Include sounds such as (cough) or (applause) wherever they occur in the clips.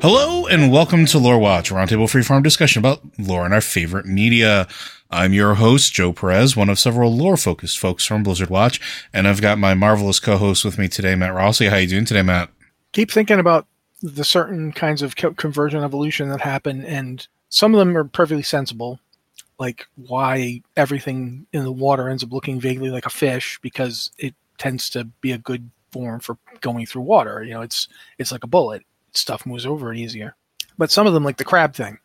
Hello and welcome to Lore Watch, roundtable freeform discussion about lore and our favorite media. I'm your host, Joe Perez, one of several lore-focused folks from Blizzard Watch, and I've got my marvelous co-host with me today, Matt Rossi. How you doing today, Matt? Keep thinking about the certain kinds of convergent evolution that happen, and some of them are perfectly sensible, like why everything in the water ends up looking vaguely like a fish because it tends to be a good form for going through water. You know, it's it's like a bullet stuff moves over it easier. But some of them, like the crab thing,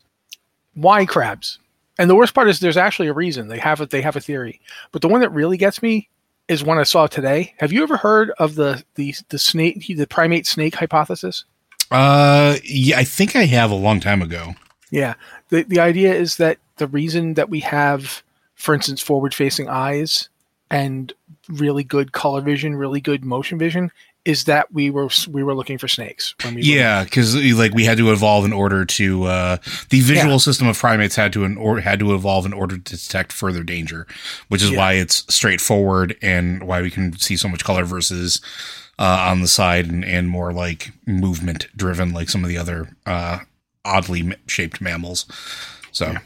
why crabs? And the worst part is there's actually a reason. They have it. They have a theory. But the one that really gets me is one I saw today. Have you ever heard of the the the snake the primate snake hypothesis? Uh, yeah, I think I have a long time ago. Yeah. The the idea is that the reason that we have, for instance, forward facing eyes and really good color vision, really good motion vision is that we were we were looking for snakes when we yeah because like we had to evolve in order to uh, the visual yeah. system of primates had to in or had to evolve in order to detect further danger which is yeah. why it's straightforward and why we can see so much color versus uh, on the side and, and more like movement driven like some of the other uh, oddly shaped mammals so yeah.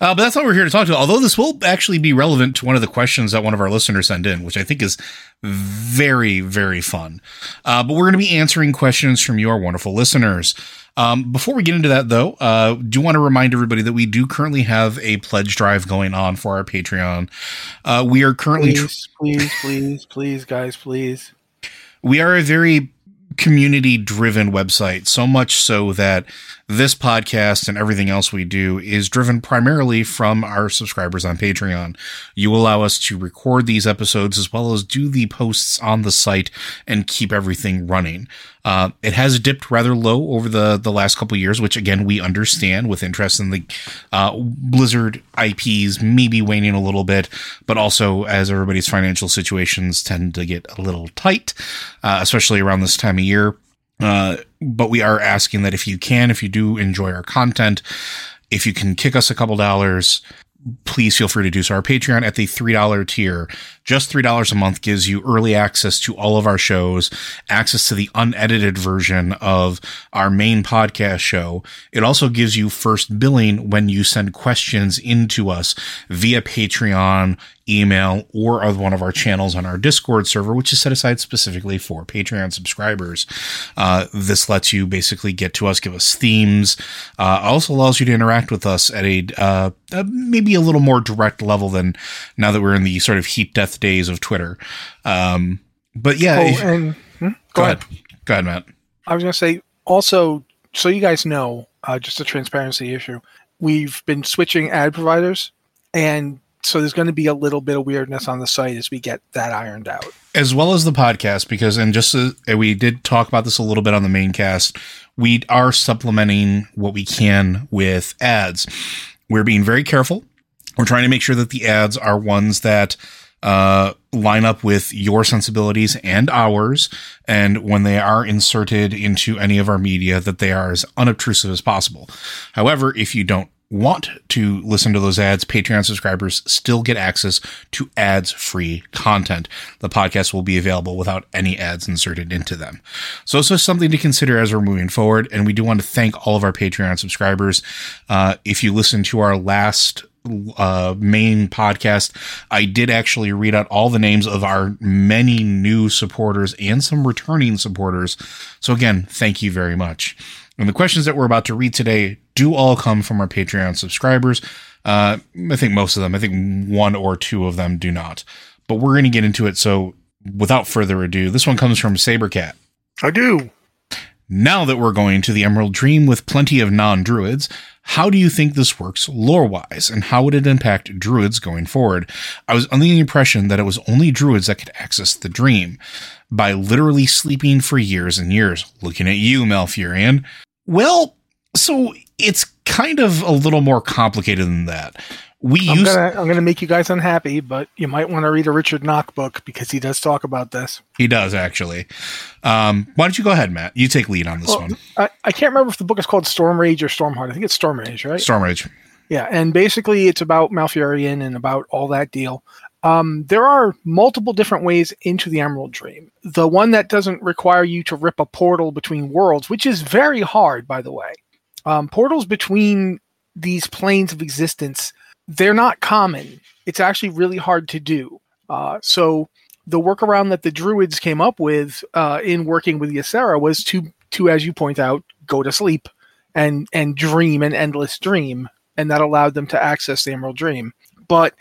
Uh, but that's what we're here to talk to. Although this will actually be relevant to one of the questions that one of our listeners sent in, which I think is very, very fun. Uh, but we're going to be answering questions from your wonderful listeners. Um, before we get into that, though, uh, do want to remind everybody that we do currently have a pledge drive going on for our Patreon. Uh, we are currently, please, tr- please, please, please, guys, please. We are a very community driven website, so much so that this podcast and everything else we do is driven primarily from our subscribers on Patreon. You allow us to record these episodes as well as do the posts on the site and keep everything running. Uh, it has dipped rather low over the, the last couple years, which again, we understand with interest in the uh, Blizzard IPs maybe waning a little bit, but also as everybody's financial situations tend to get a little tight, uh, especially around this time of year. Uh, but we are asking that if you can, if you do enjoy our content, if you can kick us a couple dollars, please feel free to do so. Our Patreon at the $3 tier, just $3 a month gives you early access to all of our shows, access to the unedited version of our main podcast show. It also gives you first billing when you send questions into us via Patreon, email, or of one of our channels on our Discord server, which is set aside specifically for Patreon subscribers. Uh, this lets you basically get to us, give us themes. Uh, also allows you to interact with us at a, uh, maybe a little more direct level than now that we're in the sort of heat death days of Twitter. Um, but yeah, oh, if, and hmm? go, go ahead. ahead. Go ahead, Matt. I was going to say also, so you guys know, uh, just a transparency issue. We've been switching ad providers, and so there's going to be a little bit of weirdness on the site as we get that ironed out as well as the podcast because and just uh, we did talk about this a little bit on the main cast we are supplementing what we can with ads we're being very careful we're trying to make sure that the ads are ones that uh, line up with your sensibilities and ours. And when they are inserted into any of our media, that they are as unobtrusive as possible. However, if you don't want to listen to those ads, Patreon subscribers still get access to ads free content. The podcast will be available without any ads inserted into them. So just something to consider as we're moving forward. And we do want to thank all of our Patreon subscribers. Uh, if you listen to our last uh, main podcast, I did actually read out all the names of our many new supporters and some returning supporters. So again, thank you very much. And the questions that we're about to read today do all come from our Patreon subscribers. Uh, I think most of them, I think one or two of them do not. But we're going to get into it. So without further ado, this one comes from Sabercat. I do. Now that we're going to the Emerald Dream with plenty of non druids, how do you think this works lore wise, and how would it impact druids going forward? I was under the impression that it was only druids that could access the dream by literally sleeping for years and years. Looking at you, Malfurion. Well, so it's kind of a little more complicated than that. We I'm use. Gonna, I'm going to make you guys unhappy, but you might want to read a Richard Knaak book because he does talk about this. He does actually. Um, why don't you go ahead, Matt? You take lead on this well, one. I, I can't remember if the book is called Stormrage or Stormheart. I think it's Stormrage, right? Stormrage. Yeah, and basically it's about Malfurion and about all that deal. Um, there are multiple different ways into the Emerald Dream. The one that doesn't require you to rip a portal between worlds, which is very hard, by the way. Um, portals between these planes of existence, they're not common. It's actually really hard to do. Uh, so the workaround that the Druids came up with uh, in working with Ysera was to, to, as you point out, go to sleep and and dream an endless dream, and that allowed them to access the Emerald Dream. But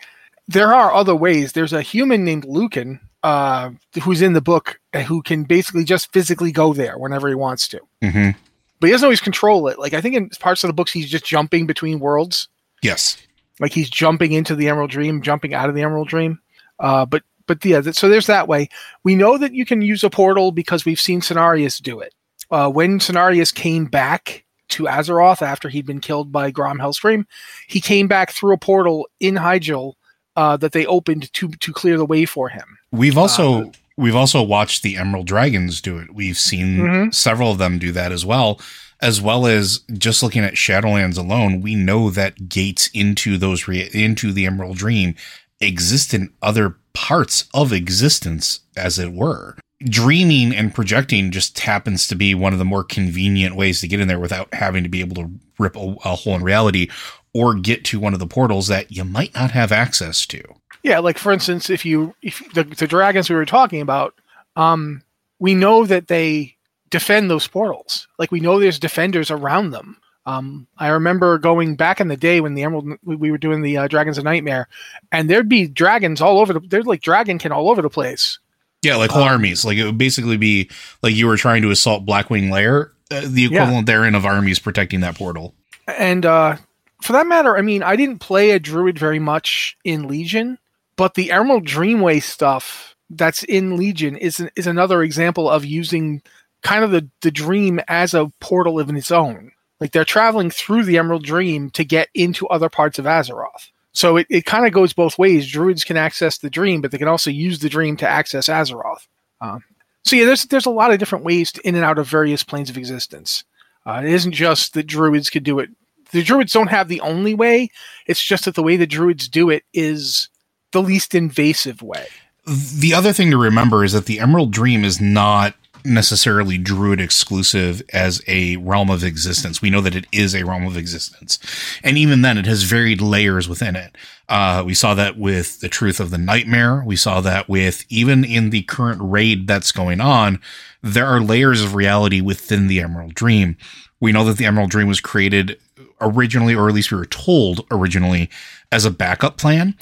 there are other ways. There's a human named Lucan uh, who's in the book who can basically just physically go there whenever he wants to. Mm-hmm. But he doesn't always control it. Like I think in parts of the books, he's just jumping between worlds. Yes. Like he's jumping into the Emerald Dream, jumping out of the Emerald Dream. Uh, but but yeah, so there's that way. We know that you can use a portal because we've seen Cenarius do it. Uh, when Cenarius came back to Azeroth after he'd been killed by Grom Hellscream, he came back through a portal in Hyjal uh, that they opened to to clear the way for him. We've also uh, we've also watched the Emerald Dragons do it. We've seen mm-hmm. several of them do that as well, as well as just looking at Shadowlands alone. We know that gates into those re- into the Emerald Dream exist in other parts of existence, as it were. Dreaming and projecting just happens to be one of the more convenient ways to get in there without having to be able to rip a, a hole in reality or get to one of the portals that you might not have access to. Yeah, like for instance, if you if the, the dragons we were talking about, um, we know that they defend those portals. Like we know there's defenders around them. Um, I remember going back in the day when the Emerald we were doing the uh, Dragons of Nightmare, and there'd be dragons all over the. There's like dragonkin all over the place. Yeah, like whole um, armies. Like it would basically be like you were trying to assault Blackwing Lair, uh, the equivalent yeah. therein of armies protecting that portal. And uh, for that matter, I mean, I didn't play a druid very much in Legion, but the Emerald Dreamway stuff that's in Legion is is another example of using kind of the, the dream as a portal of its own. Like they're traveling through the Emerald Dream to get into other parts of Azeroth. So it, it kind of goes both ways. Druids can access the dream, but they can also use the dream to access Azeroth. Um, so yeah, there's there's a lot of different ways to in and out of various planes of existence. Uh, it isn't just that druids could do it the druids don't have the only way. It's just that the way the druids do it is the least invasive way. The other thing to remember is that the Emerald Dream is not necessarily druid exclusive as a realm of existence. We know that it is a realm of existence. And even then, it has varied layers within it. Uh, we saw that with the truth of the nightmare. We saw that with even in the current raid that's going on, there are layers of reality within the Emerald Dream. We know that the Emerald Dream was created originally, or at least we were told originally, as a backup plan.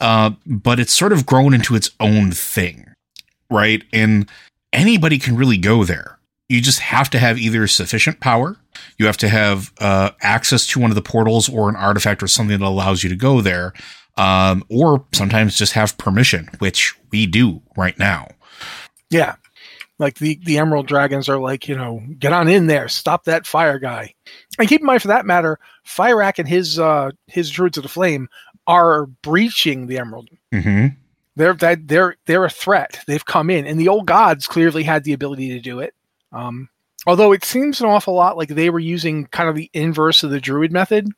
Uh, but it's sort of grown into its own thing, right? And anybody can really go there. You just have to have either sufficient power, you have to have uh, access to one of the portals or an artifact or something that allows you to go there, um, or sometimes just have permission, which we do right now. Yeah, like the the Emerald Dragons are like, you know, get on in there, stop that fire guy. And keep in mind, for that matter, Fyrakk and his uh, his Druids of the Flame are breaching the Emerald. Mm-hmm. They're that they're they're a threat. They've come in, and the old gods clearly had the ability to do it. Um, although it seems an awful lot like they were using kind of the inverse of the Druid method.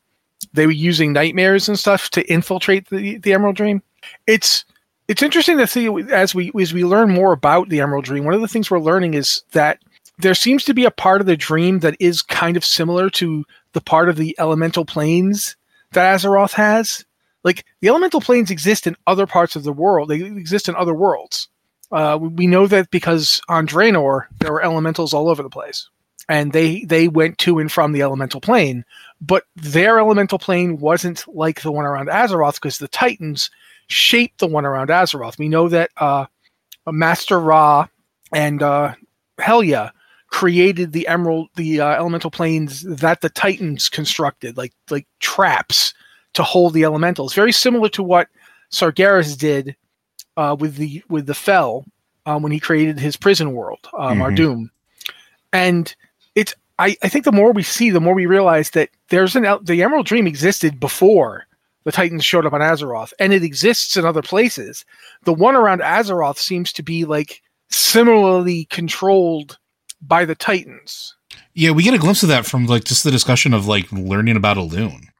They were using nightmares and stuff to infiltrate the the Emerald Dream. It's it's interesting to see as we as we learn more about the Emerald Dream. One of the things we're learning is that there seems to be a part of the dream that is kind of similar to the part of the elemental planes that Azeroth has. Like the elemental planes exist in other parts of the world; they exist in other worlds. Uh, we know that because on Draenor there were elementals all over the place, and they they went to and from the elemental plane. But their elemental plane wasn't like the one around Azeroth because the Titans shaped the one around Azeroth. We know that uh, Master Ra and uh, Helya created the emerald, the uh, elemental planes that the Titans constructed, like like traps to hold the elementals. Very similar to what Sargeras did uh, with the with the Fel um, when he created his prison world, um, mm-hmm. Doom. And it's I, I think the more we see, the more we realize that there's an the Emerald Dream existed before the Titans showed up on Azeroth, and it exists in other places. The one around Azeroth seems to be like similarly controlled by the Titans. Yeah, we get a glimpse of that from like just the discussion of like learning about Elune,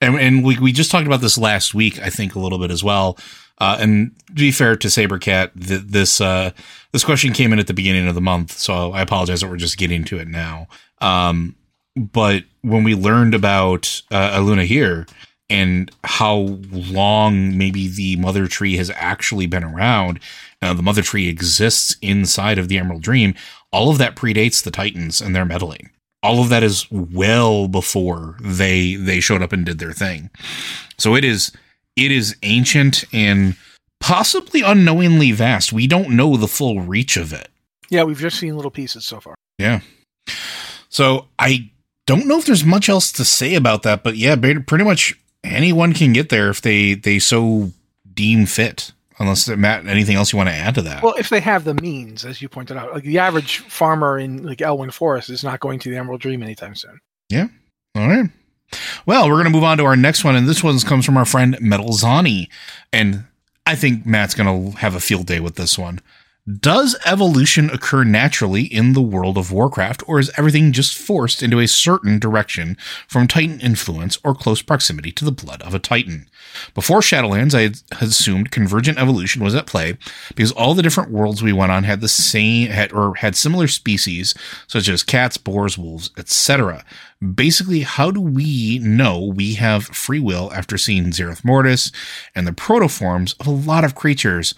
And, and we, we just talked about this last week, I think, a little bit as well. Uh, and to be fair to Sabercat, th- this uh, this question came in at the beginning of the month, so I apologize that we're just getting to it now. Um, but when we learned about uh, Elune here and how long maybe the mother tree has actually been around, uh, the mother tree exists inside of the Emerald Dream. All of that predates the Titans and their meddling all of that is well before they they showed up and did their thing. So it is it is ancient and possibly unknowingly vast. We don't know the full reach of it. Yeah, we've just seen little pieces so far. Yeah. So I don't know if there's much else to say about that, but yeah, pretty much anyone can get there if they they so deem fit. Unless Matt, anything else you want to add to that? Well, if they have the means, as you pointed out, like the average farmer in like Elwynn Forest is not going to the Emerald Dream anytime soon. Yeah. All right. Well, we're going to move on to our next one, and this one comes from our friend Metalzani, and I think Matt's going to have a field day with this one. Does evolution occur naturally in the world of Warcraft, or is everything just forced into a certain direction from Titan influence or close proximity to the blood of a Titan? Before Shadowlands, I had assumed convergent evolution was at play because all the different worlds we went on had the same had, or had similar species, such as cats, boars, wolves, etc. Basically, how do we know we have free will after seeing Zereth Mortis and the protoforms of a lot of creatures?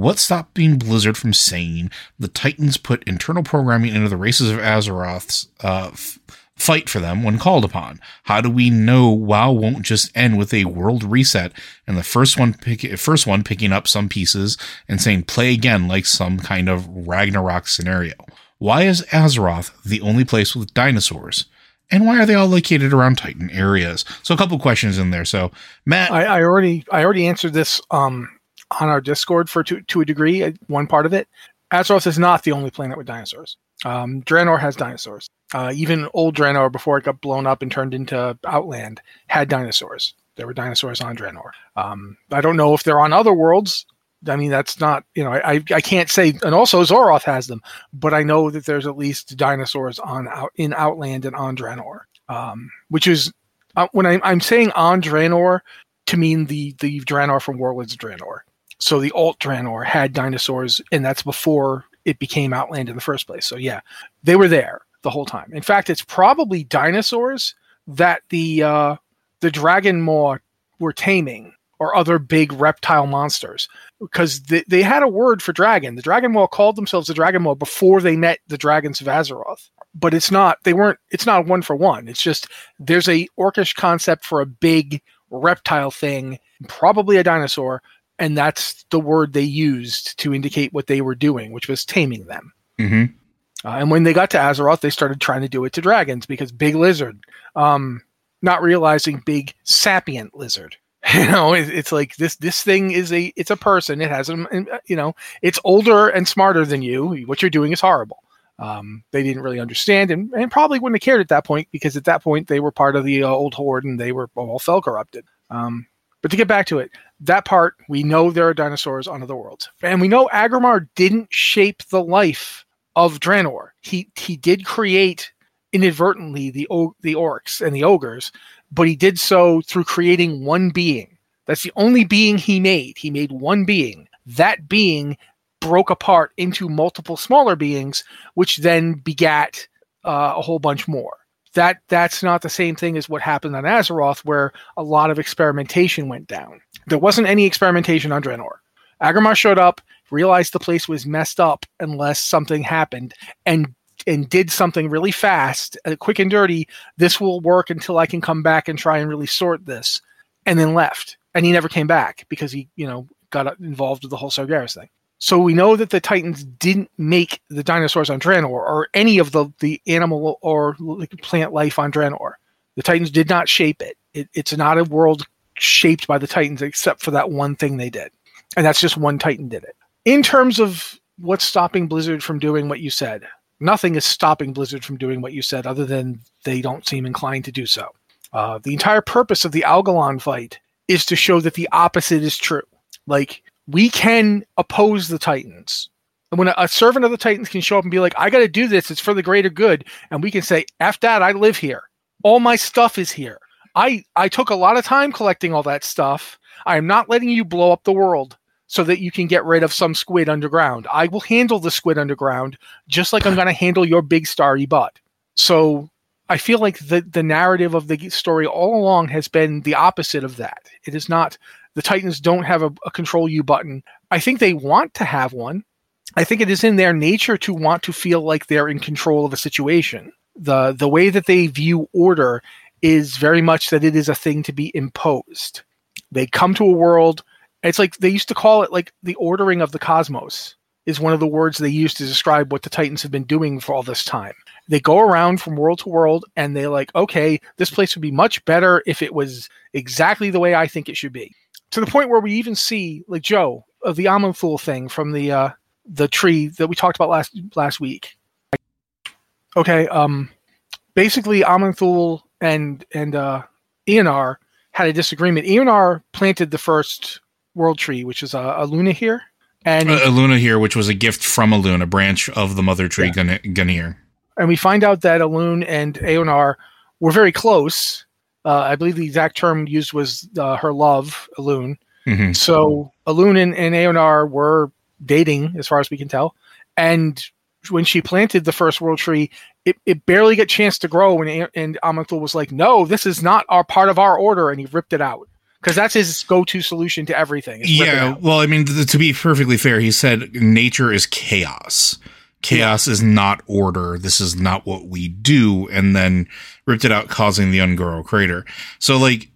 What stopped being Blizzard from saying the Titans put internal programming into the races of Azeroth's uh, f- fight for them when called upon? How do we know WoW won't just end with a world reset and the first one pick, first one picking up some pieces and saying play again like some kind of Ragnarok scenario? Why is Azeroth the only place with dinosaurs? And why are they all located around Titan areas? So a couple questions in there. So Matt, I, I already I already answered this um, on our Discord for to, to a degree, uh, one part of it. Azeroth is not the only planet with dinosaurs. Um, Draenor has dinosaurs. Uh, even old Draenor, before it got blown up and turned into Outland, had dinosaurs. There were dinosaurs on Draenor. Um, I don't know if they're on other worlds. I mean, that's not, you know, I, I can't say, and also Zoroth has them, but I know that there's at least dinosaurs on out in Outland and on Draenor, um, which is uh, when I, I'm saying on Draenor to mean the the Draenor from Warlords of Draenor. So the alt Draenor had dinosaurs, and that's before it became Outland in the first place. So yeah, they were there the whole time. In fact, it's probably dinosaurs that the uh, the Dragonmaw were taming or other big reptile monsters because they, they had a word for dragon. The Dragonmaw called themselves the Dragonmaw before they met the dragons of Azeroth. But it's not they weren't it's not one for one. It's just there's a orcish concept for a big reptile thing, probably a dinosaur and that's the word they used to indicate what they were doing, which was taming them. Mm-hmm. Uh, and when they got to Azeroth, they started trying to do it to dragons because big lizard, um, not realizing big sapient lizard. (laughs) You know, it, it's like this. This thing is a. It's a person. It has a. You know, it's older and smarter than you. What you're doing is horrible. Um, they didn't really understand and, and probably wouldn't have cared at that point because at that point they were part of the uh, old horde and they were all fel corrupted. Um, But to get back to it, that part we know there are dinosaurs on other worlds, and we know Aggramar didn't shape the life of Draenor. He he did create inadvertently the the orcs and the ogres, but he did so through creating one being. That's the only being he made. He made one being. That being broke apart into multiple smaller beings, which then begat uh, a whole bunch more. That that's not the same thing as what happened on Azeroth, where a lot of experimentation went down. There wasn't any experimentation on Draenor. Aggramar showed up, realized the place was messed up unless something happened, and and did something really fast, uh, quick and dirty. This will work until I can come back and try and really sort this, and then left. And he never came back because he, you know, got involved with the whole Sargeras thing. So we know that the Titans didn't make the dinosaurs on Draenor or any of the, the animal or plant life on Draenor. The Titans did not shape it. it. It's not a world shaped by the Titans except for that one thing they did. And that's just one Titan did it. In terms of what's stopping Blizzard from doing what you said, nothing is stopping Blizzard from doing what you said other than they don't seem inclined to do so. Uh, the entire purpose of the Algalon fight is to show that the opposite is true. Like, we can oppose the Titans. And when a, servant of the Titans can show up and be like, I got to do this, it's for the greater good. And we can say, F that, I live here. All my stuff is here. I, I took a lot of time collecting all that stuff. I am not letting you blow up the world so that you can get rid of some squid underground. I will handle the squid underground just like I'm going to handle your big starry butt. So I feel like the the narrative of the story all along has been the opposite of that. It is not the Titans don't have a, a control U button. I think they want to have one. I think it is in their nature to want to feel like they're in control of a situation. The the way that they view order is very much that it is a thing to be imposed. They come to a world. It's like they used to call it like the ordering of the cosmos is one of the words they use to describe what the Titans have been doing for all this time. They go around from world to world and they're like, okay, this place would be much better if it was exactly the way I think it should be to the point where we even see like Joe of the Aman'Thul thing from the uh, the tree that we talked about last last week. Okay, um, basically Aman'Thul and and uh, Eonar had a disagreement. Eonar planted the first world tree, which is a, a here, and a, a here, which was a gift from a branch of the mother tree yeah. Gungnir. And we find out that Elune and Eonar were very close, uh, I believe the exact term used was uh, her love, Elune. Mm-hmm. So Elune and, and Eonar were dating, as far as we can tell. And when she planted the first world tree, it, it barely got a chance to grow. And, and Aman'Thul was like, no, this is not our part of our order. And he ripped it out because that's his go-to solution to everything. Yeah. Well, I mean, th- to be perfectly fair, he said nature is chaos chaos is not order. This is not what we do. And then ripped it out, causing the Un'Goro crater. So like,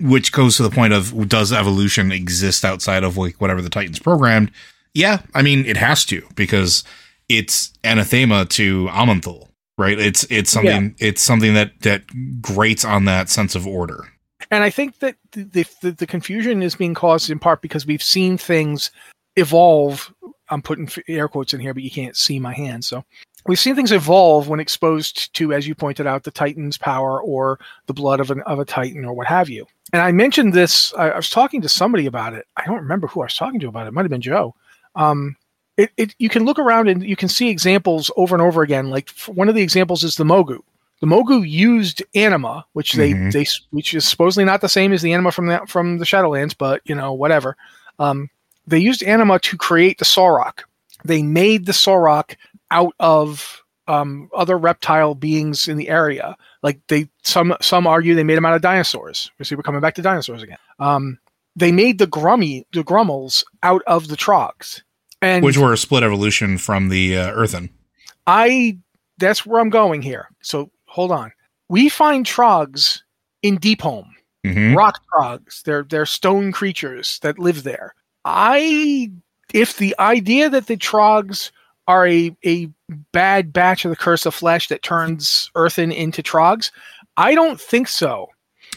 which goes to the point of does evolution exist outside of like whatever the Titans programmed? Yeah, I mean it has to because it's anathema to Aman'Thul, right? It's it's something yeah. it's something that that grates on that sense of order. And I think that the, the, the confusion is being caused in part because we've seen things evolve I'm putting air quotes in here, but you can't see my hand. So we've seen things evolve when exposed to, as you pointed out, the Titan's power or the blood of, an, of a Titan or what have you. And I mentioned this, I, I was talking to somebody about it. I don't remember who I was talking to about it. It might have been Joe. Um, it, it, you can look around and you can see examples over and over again. Like one of the examples is the Mogu. The Mogu used anima, which they, mm-hmm. they which is supposedly not the same as the anima from the from the Shadowlands, but you know whatever. Um, they used anima to create the Saurok. They made the Saurok out of um, other reptile beings in the area. Like they, some some argue they made them out of dinosaurs. We see we're coming back to dinosaurs again. Um, they made the Grummy, the Grummles out of the Trogs, and which were a split evolution from the uh, Earthen. I that's where I'm going here. So hold on. We find Trogs in Deepholm. Mm-hmm. Rock Trogs. They're they're stone creatures that live there. I if the idea that the Trogs are a, a bad batch of the Curse of Flesh that turns Earthen into Trogs, I don't think so.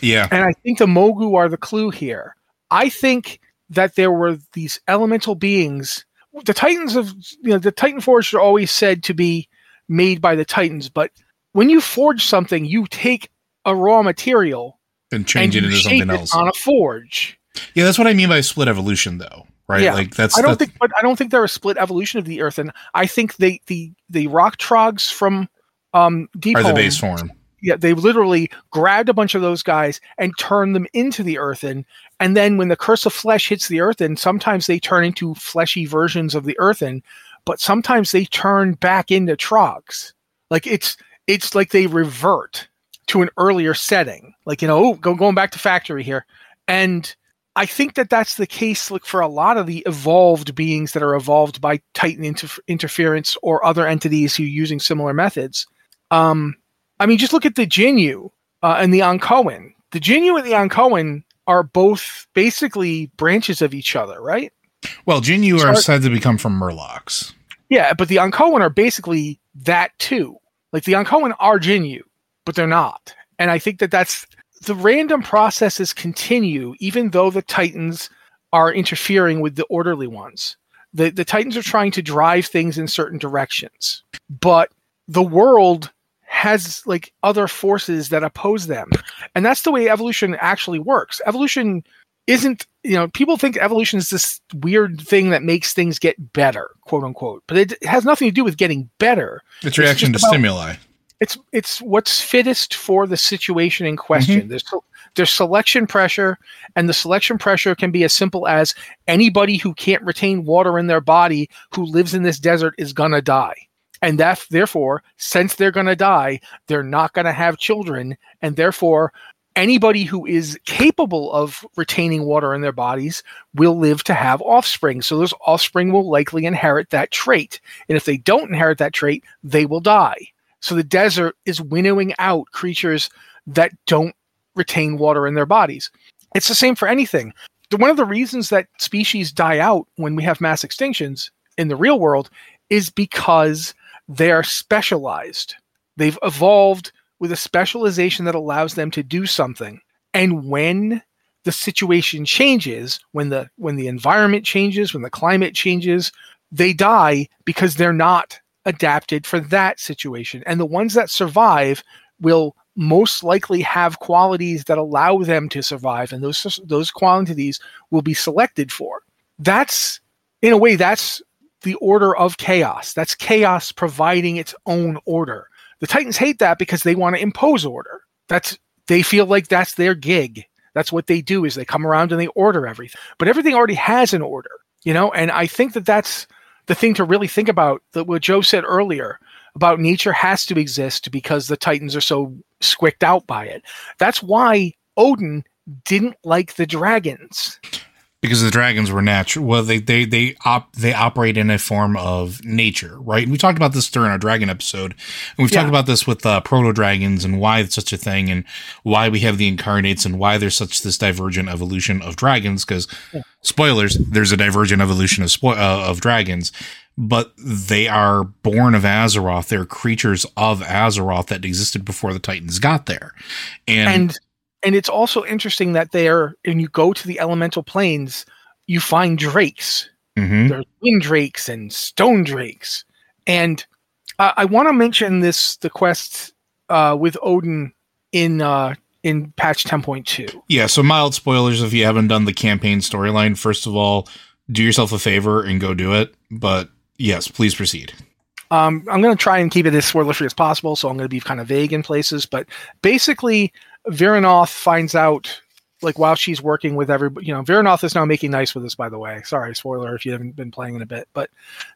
Yeah. And I think the Mogu are the clue here. I think that there were these elemental beings. The Titans of you know the Titan Forged are always said to be made by the Titans, but when you forge something, you take a raw material and change and it into something it else. on a forge. Yeah, that's what I mean by split evolution, though, right? Yeah. Like that's I don't that's- think, but I don't think they're a split evolution of the Earth, and I think they the the rock trogs from um Deep are the base form. yeah, they literally grabbed a bunch of those guys and turned them into the earthen. And then when the curse of flesh hits the earthen, sometimes they turn into fleshy versions of the earthen, but sometimes they turn back into trogs. Like it's it's like they revert to an earlier setting. Like you know, oh, go going back to factory here, and I think that that's the case like for a lot of the evolved beings that are evolved by Titan inter- interference or other entities who are using similar methods. Um, I mean, just look at the Jinyu uh, and the Onkoan. The Jinyu and the Onkoan are both basically branches of each other, right? Well, Jinyu are Sorry. said to become from Murlocs. Yeah, but the Onkoan are basically that too. Like the Onkoan are Jinyu, but they're not. And I think that that's the random processes continue even though the Titans are interfering with the orderly ones. The the Titans are trying to drive things in certain directions. But the world has like other forces that oppose them. And that's the way evolution actually works. Evolution isn't you know people think evolution is this weird thing that makes things get better quote unquote but it has nothing to do with getting better It's reaction to about- stimuli. It's it's what's fittest for the situation in question. Mm-hmm. There's there's selection pressure and the selection pressure can be as simple as anybody who can't retain water in their body who lives in this desert is going to die. And that therefore since they're going to die they're not going to have children and therefore anybody who is capable of retaining water in their bodies will live to have offspring. So those offspring will likely inherit that trait. And if they don't inherit that trait they will die so the desert is winnowing out creatures that don't retain water in their bodies. It's the same for anything. One of the reasons that species die out when we have mass extinctions in the real world is because they're specialized. They've evolved with a specialization that allows them to do something. And when the situation changes, when the when the environment changes, when the climate changes, they die because they're not adapted for that situation. And the ones that survive will most likely have qualities that allow them to survive, and those those qualities will be selected for. That's in a way that's the order of chaos. That's chaos providing its own order. The Titans hate that because they want to impose order. That's they feel like that's their gig. That's what they do is they come around and they order everything. But everything already has an order, you know? And I think that that's the thing to really think about that what Joe said earlier about nature has to exist because the Titans are so squicked out by it. That's why Odyn didn't like the dragons. Because the dragons were natural. Well, they they they op they operate in a form of nature, right? And we talked about this during our dragon episode, and we've Yeah. talked about this with uh, proto dragons and why it's such a thing, and why we have the incarnates, and why there's such this divergent evolution of dragons. Because spoilers, there's a divergent evolution of spo- uh, of dragons. But they are born of Azeroth. They're creatures of Azeroth that existed before the Titans got there. And, and and it's also interesting that they're when you go to the elemental planes you find drakes Mhm. there's wind drakes and stone drakes and uh, i want to mention this the quest uh, with odin in uh, in patch 10.2 Yeah, so mild spoilers if you haven't done the campaign storyline. First of all, do yourself a favor and go do it. But yes, please proceed. Um, I'm going to try and keep it as spoiler free as possible, so I'm going to be kind of vague in places. But basically, Vyranoth finds out, like while she's working with everybody, you know, Vyranoth is now making nice with us. By the way, sorry, spoiler if you haven't been playing in a bit, but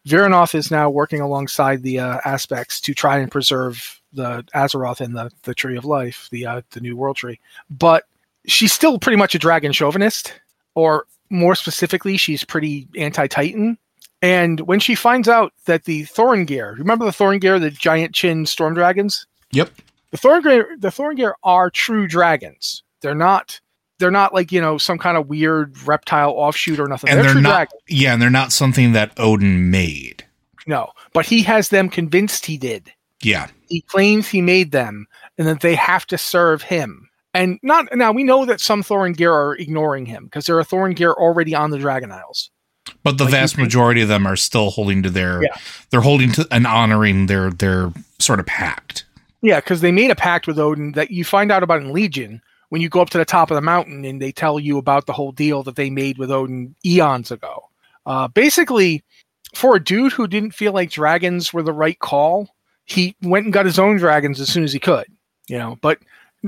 Vyranoth is now working alongside the uh, aspects to try and preserve the Azeroth and the the Tree of Life, the uh, the New World Tree. But she's still pretty much a dragon chauvinist, or more specifically, she's pretty anti-Titan. And when she finds out that the Thorignir, remember the Thorignir, the giant chin storm dragons? Yep. The Thorignir, the Thorignir are true dragons. They're not. They're not like you know some kind of weird reptile offshoot or nothing. And they're, they're true not dragons. yeah, and they're not something that Odyn made. No, but he has them convinced he did. Yeah. He claims he made them, and that they have to serve him. And not now we know that some Thorignir are ignoring him because there are Thorignir already on the Dragon Isles. But the Like vast majority of them are still holding to their Yeah. they're holding to and honoring their their sort of pact. Yeah, because they made a pact with Odyn that you find out about in Legion when you go up to the top of the mountain and they tell you about the whole deal that they made with Odyn eons ago. Uh, basically, for a dude who didn't feel like dragons were the right call, he went and got his own dragons as soon as he could. You know, but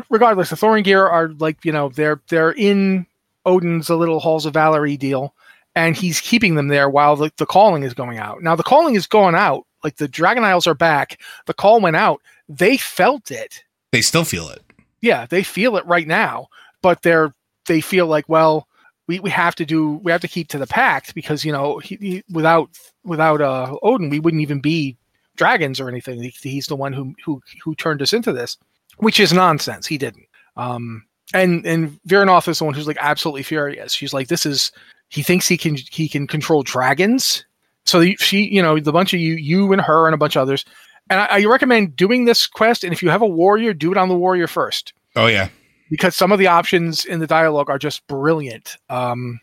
regardless, the Thorignir are like you know they're they're in Odyn's little halls of Valor deal, and he's keeping them there while the, the calling is going out. Now the calling is going out, like the Dragon Isles are back. The call went out. They felt it. They still feel it. Yeah, they feel it right now, but they're they feel like well. We, we have to do we have to keep to the pact because you know he, he, without without uh, Odyn we wouldn't even be dragons or anything. He, he's the one who who who turned us into this, which is nonsense. He didn't. Um, and and Vyranoth is the one who's like absolutely furious. She's like, this is he thinks he can he can control dragons. So she, you know, the bunch of you, you and her and a bunch of others. And I, I recommend doing this quest. And if you have a warrior, do it on the warrior first. Oh yeah, because some of the options in the dialogue are just brilliant. Um,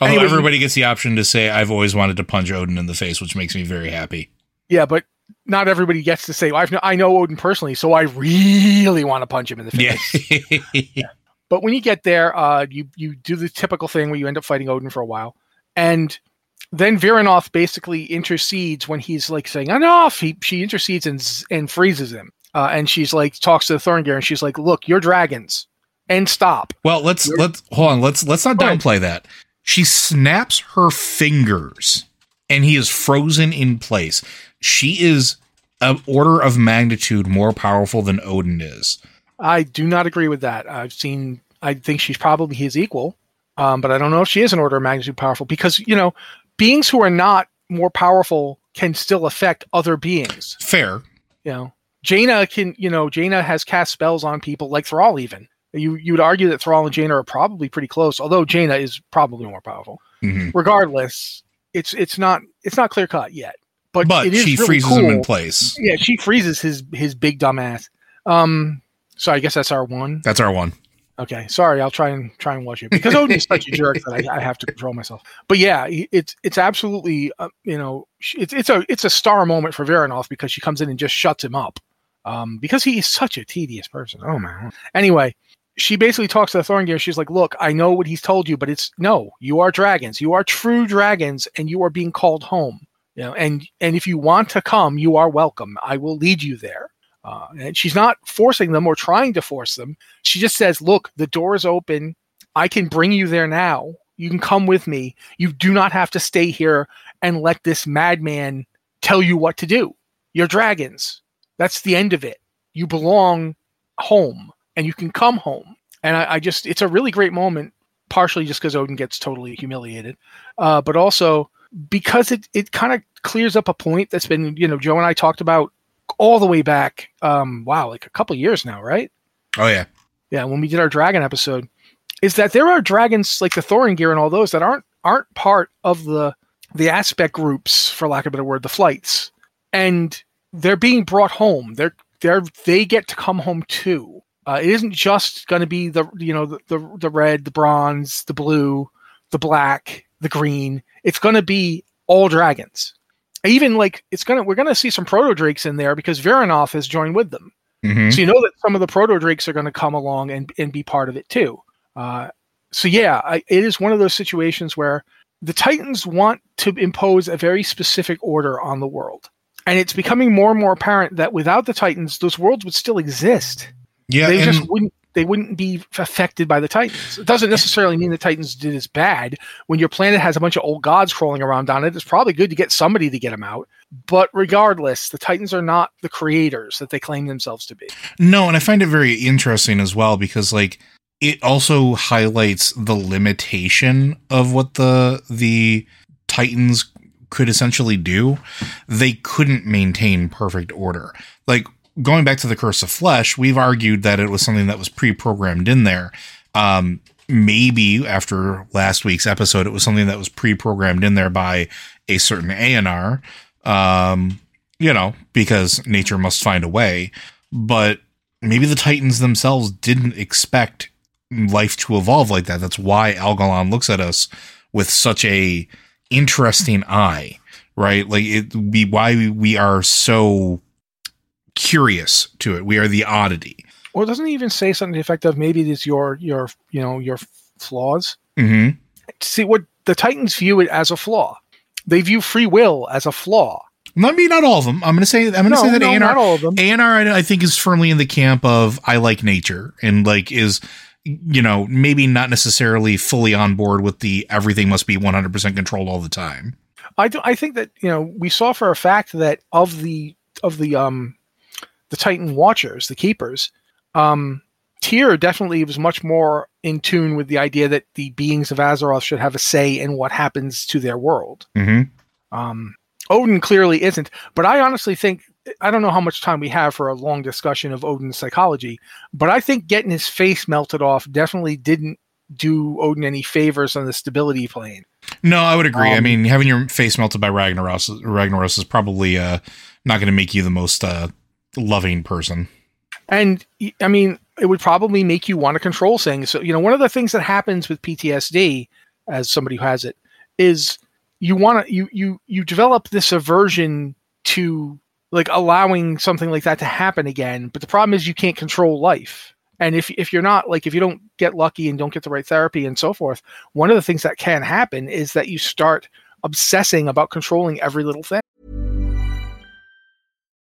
Although anyway, everybody gets the option to say, "I've always wanted to punch Odyn in the face," which makes me very happy. Yeah, but not everybody gets to say, well, I know Odyn personally, so I really want to punch him in the face. Yeah. (laughs) But when you get there, uh, you you do the typical thing where you end up fighting Odyn for a while, and then Vyranoth basically intercedes when he's like saying enough. He she intercedes and and freezes him, uh, and she's like talks to the Thorignir, and she's like, "Look, you're dragons, and stop." Well, let's you're- let's hold on. Let's let's not downplay that. She snaps her fingers, and he is frozen in place. She is an order of magnitude more powerful than Odyn is. I do not agree with that. I've seen. I think she's probably his equal, um, but I don't know if she is an order of magnitude powerful because you know beings who are not more powerful can still affect other beings. Fair. You know, Jaina can. You know, Jaina has cast spells on people like Thrall. Even you, you would argue that Thrall and Jaina are probably pretty close, although Jaina is probably more powerful. Mm-hmm. Regardless, it's it's not it's not clear cut yet. But, but she really freezes cool. him in place. Yeah, she freezes his his big dumb ass. Um, so I guess that's our one. That's our one. Okay, sorry. I'll try and try and watch it because Odyn's such a jerk that I, I, have to control myself. But yeah, it's it's absolutely uh, you know it's it's a it's a star moment for Vyranoth because she comes in and just shuts him up um, because he is such a tedious person. Oh man. Anyway, she basically talks to the Thorignir. She's like, "Look, I know what he's told you, but it's no. You are dragons. You are true dragons, and you are being called home. You know, and and if you want to come, you are welcome. I will lead you there." Uh, and she's not forcing them or trying to force them. She just says, Look, the door is open. I can bring you there now. You can come with me. You do not have to stay here and let this madman tell you what to do. You're dragons. That's the end of it. You belong home and you can come home. And I, I just, it's a really great moment, partially just because Odyn gets totally humiliated, uh, but also because it, it kind of clears up a point that's been, you know, Joe and I talked about all the way back. Um, wow, like a couple years now, right? Oh yeah, yeah. When we did our dragon episode, is that there are dragons like the Thorignir and all those that aren't aren't part of the the aspect groups, for lack of a better word, the flights, and they're being brought home. They're they're they get to come home too. Uh, it isn't just going to be the you know the, the the red, the bronze, the blue, the black, the green. It's going to be all dragons even like it's gonna we're gonna see some proto drakes in there because Vyranoth has joined with them. Mm-hmm. So you know that some of the proto drakes are going to come along and, and be part of it too. Uh, so yeah, I, it is one of those situations where the Titans want to impose a very specific order on the world, and it's becoming more and more apparent that without the Titans, those worlds would still exist. Yeah, they just wouldn't they wouldn't be affected by the Titans. It doesn't necessarily mean the Titans did as bad. When your planet has a bunch of old gods crawling around on it, it's probably good to get somebody to get them out. But regardless, the Titans are not the creators that they claim themselves to be. No, and I find it very interesting as well because like it also highlights the limitation of what the the Titans could essentially do. They couldn't maintain perfect order. Like going back to the curse of flesh, we've argued that it was something that was pre-programmed in there. Um, maybe after last week's episode, it was something that was pre-programmed in there by a certain Eonar. Um, you know, because nature must find a way. But maybe the Titans themselves didn't expect life to evolve like that. That's why Algalon looks at us with such a interesting eye, right? Like it be why we are so curious to it. We are the oddity. Well, doesn't he even say something to the effect of maybe it's your your you know your flaws? Mm-hmm. See what the Titans view it as a flaw. They view free will as a flaw. Maybe not all of them. I'm going to say I'm going to No, say that no, Eonar not all of them. Eonar I I think is firmly in the camp of I like nature and like is you know maybe not necessarily fully on board with the everything must be 100% controlled all the time. I do, I think that you know we saw for a fact that of the of the um the Titan Watchers, the Keepers, um Tyr definitely was much more in tune with the idea that the beings of Azeroth should have a say in what happens to their world. Mm-hmm. Um, Odyn clearly isn't, but I honestly think I don't know how much time we have for a long discussion of Odyn's psychology, but I think getting his face melted off definitely didn't do Odyn any favors on the stability plane. No, I would agree. I Um, mean, having your face melted by Ragnaros, Ragnaros is probably uh, not going to make you the most uh, loving person. And I mean, it would probably make you want to control things. So, you know, one of the things that happens with PTSD, as somebody who has it, is you want to you you you develop this aversion to like allowing something like that to happen again. But the problem is you can't control life. And if if you're not like if you don't get lucky and don't get the right therapy and so forth, one of the things that can happen is that you start obsessing about controlling every little thing.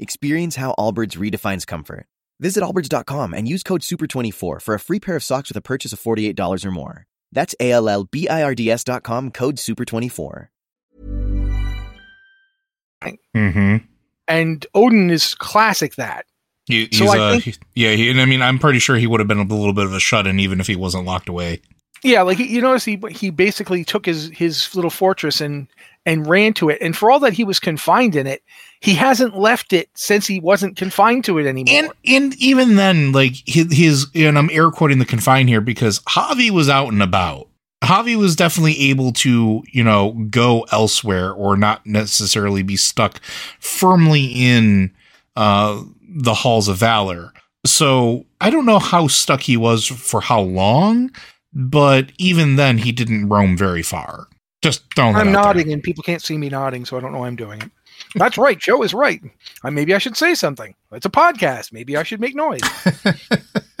Experience how Allbirds redefines comfort. Visit allbirds.com and use code SUPER24 for a free pair of socks with a purchase of $48 or more. That's A-L-L-B-I-R-D-S dot com, code SUPER24. Mm-hmm. And Odyn is classic that. He, he's, So I uh, think- he- yeah, he, and I mean, I'm pretty sure he would have been a little bit of a shut-in even if he wasn't locked away. Yeah, like he- you notice he he basically took his his little fortress and and ran to it. And for all that he was confined in it, he hasn't left it since he wasn't confined to it anymore. And and even then, like his, and I'm air quoting the confine here because Havi was out and about. Havi was definitely able to, you know, go elsewhere or not necessarily be stuck firmly in uh, the halls of valor. So I don't know how stuck he was for how long, but even then, he didn't roam very far. Just throwing that I'm out there. nodding, and people can't see me nodding, so I don't know why I'm doing it. That's right. Joe is right. Uh, maybe I should say something. It's a podcast. Maybe I should make noise. (laughs)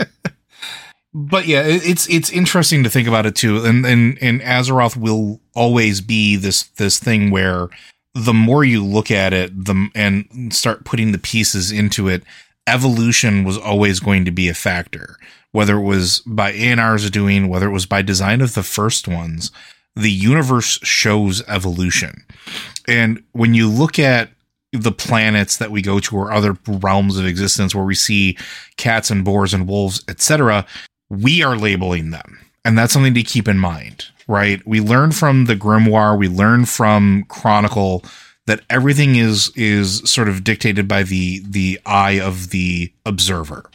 but yeah, it- it's it's interesting to think about it too. And and and Azeroth will always be this this thing where the more you look at it, the and start putting the pieces into it, evolution was always going to be a factor. Whether it was by Eonar's doing, whether it was by design of the first ones, the universe shows evolution. And when you look at the planets that we go to or other realms of existence where we see cats and boars and wolves, etc., we are labeling them. And that's something to keep in mind, right? We learn from the grimoire, we learn from Chronicle that everything is is sort of dictated by the the eye of the observer.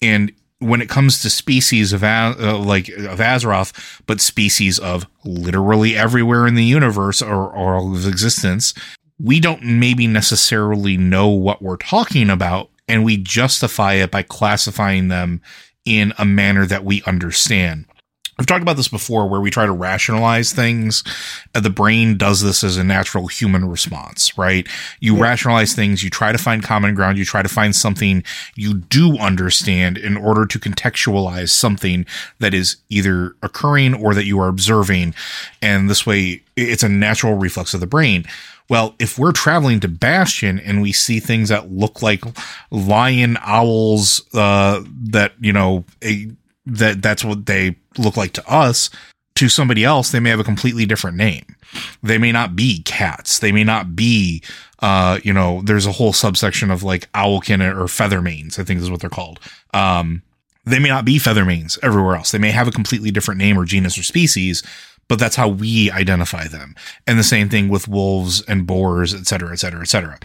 And when it comes to species of uh, like of Azeroth, but species of literally everywhere in the universe or, or of existence, we don't maybe necessarily know what we're talking about, and we justify it by classifying them in a manner that we understand. I've talked about this before where we try to rationalize things. Uh, the brain does this as a natural human response, right? You yeah. rationalize things, you try to find common ground, you try to find something you do understand in order to contextualize something that is either occurring or that you are observing. And this way, it's a natural reflex of the brain. Well, if we're traveling to Bastion and we see things that look like lion owls, uh, that, you know, a, that that's what they look like to us to somebody else they may have a completely different name. They may not be cats. They may not be uh you know there's a whole subsection of like owlkin or feathermanes i think is what they're called. Um they may not be feathermanes everywhere else. They may have a completely different name or genus or species but that's how we identify them. And the same thing with wolves and boars et cetera et cetera et cetera.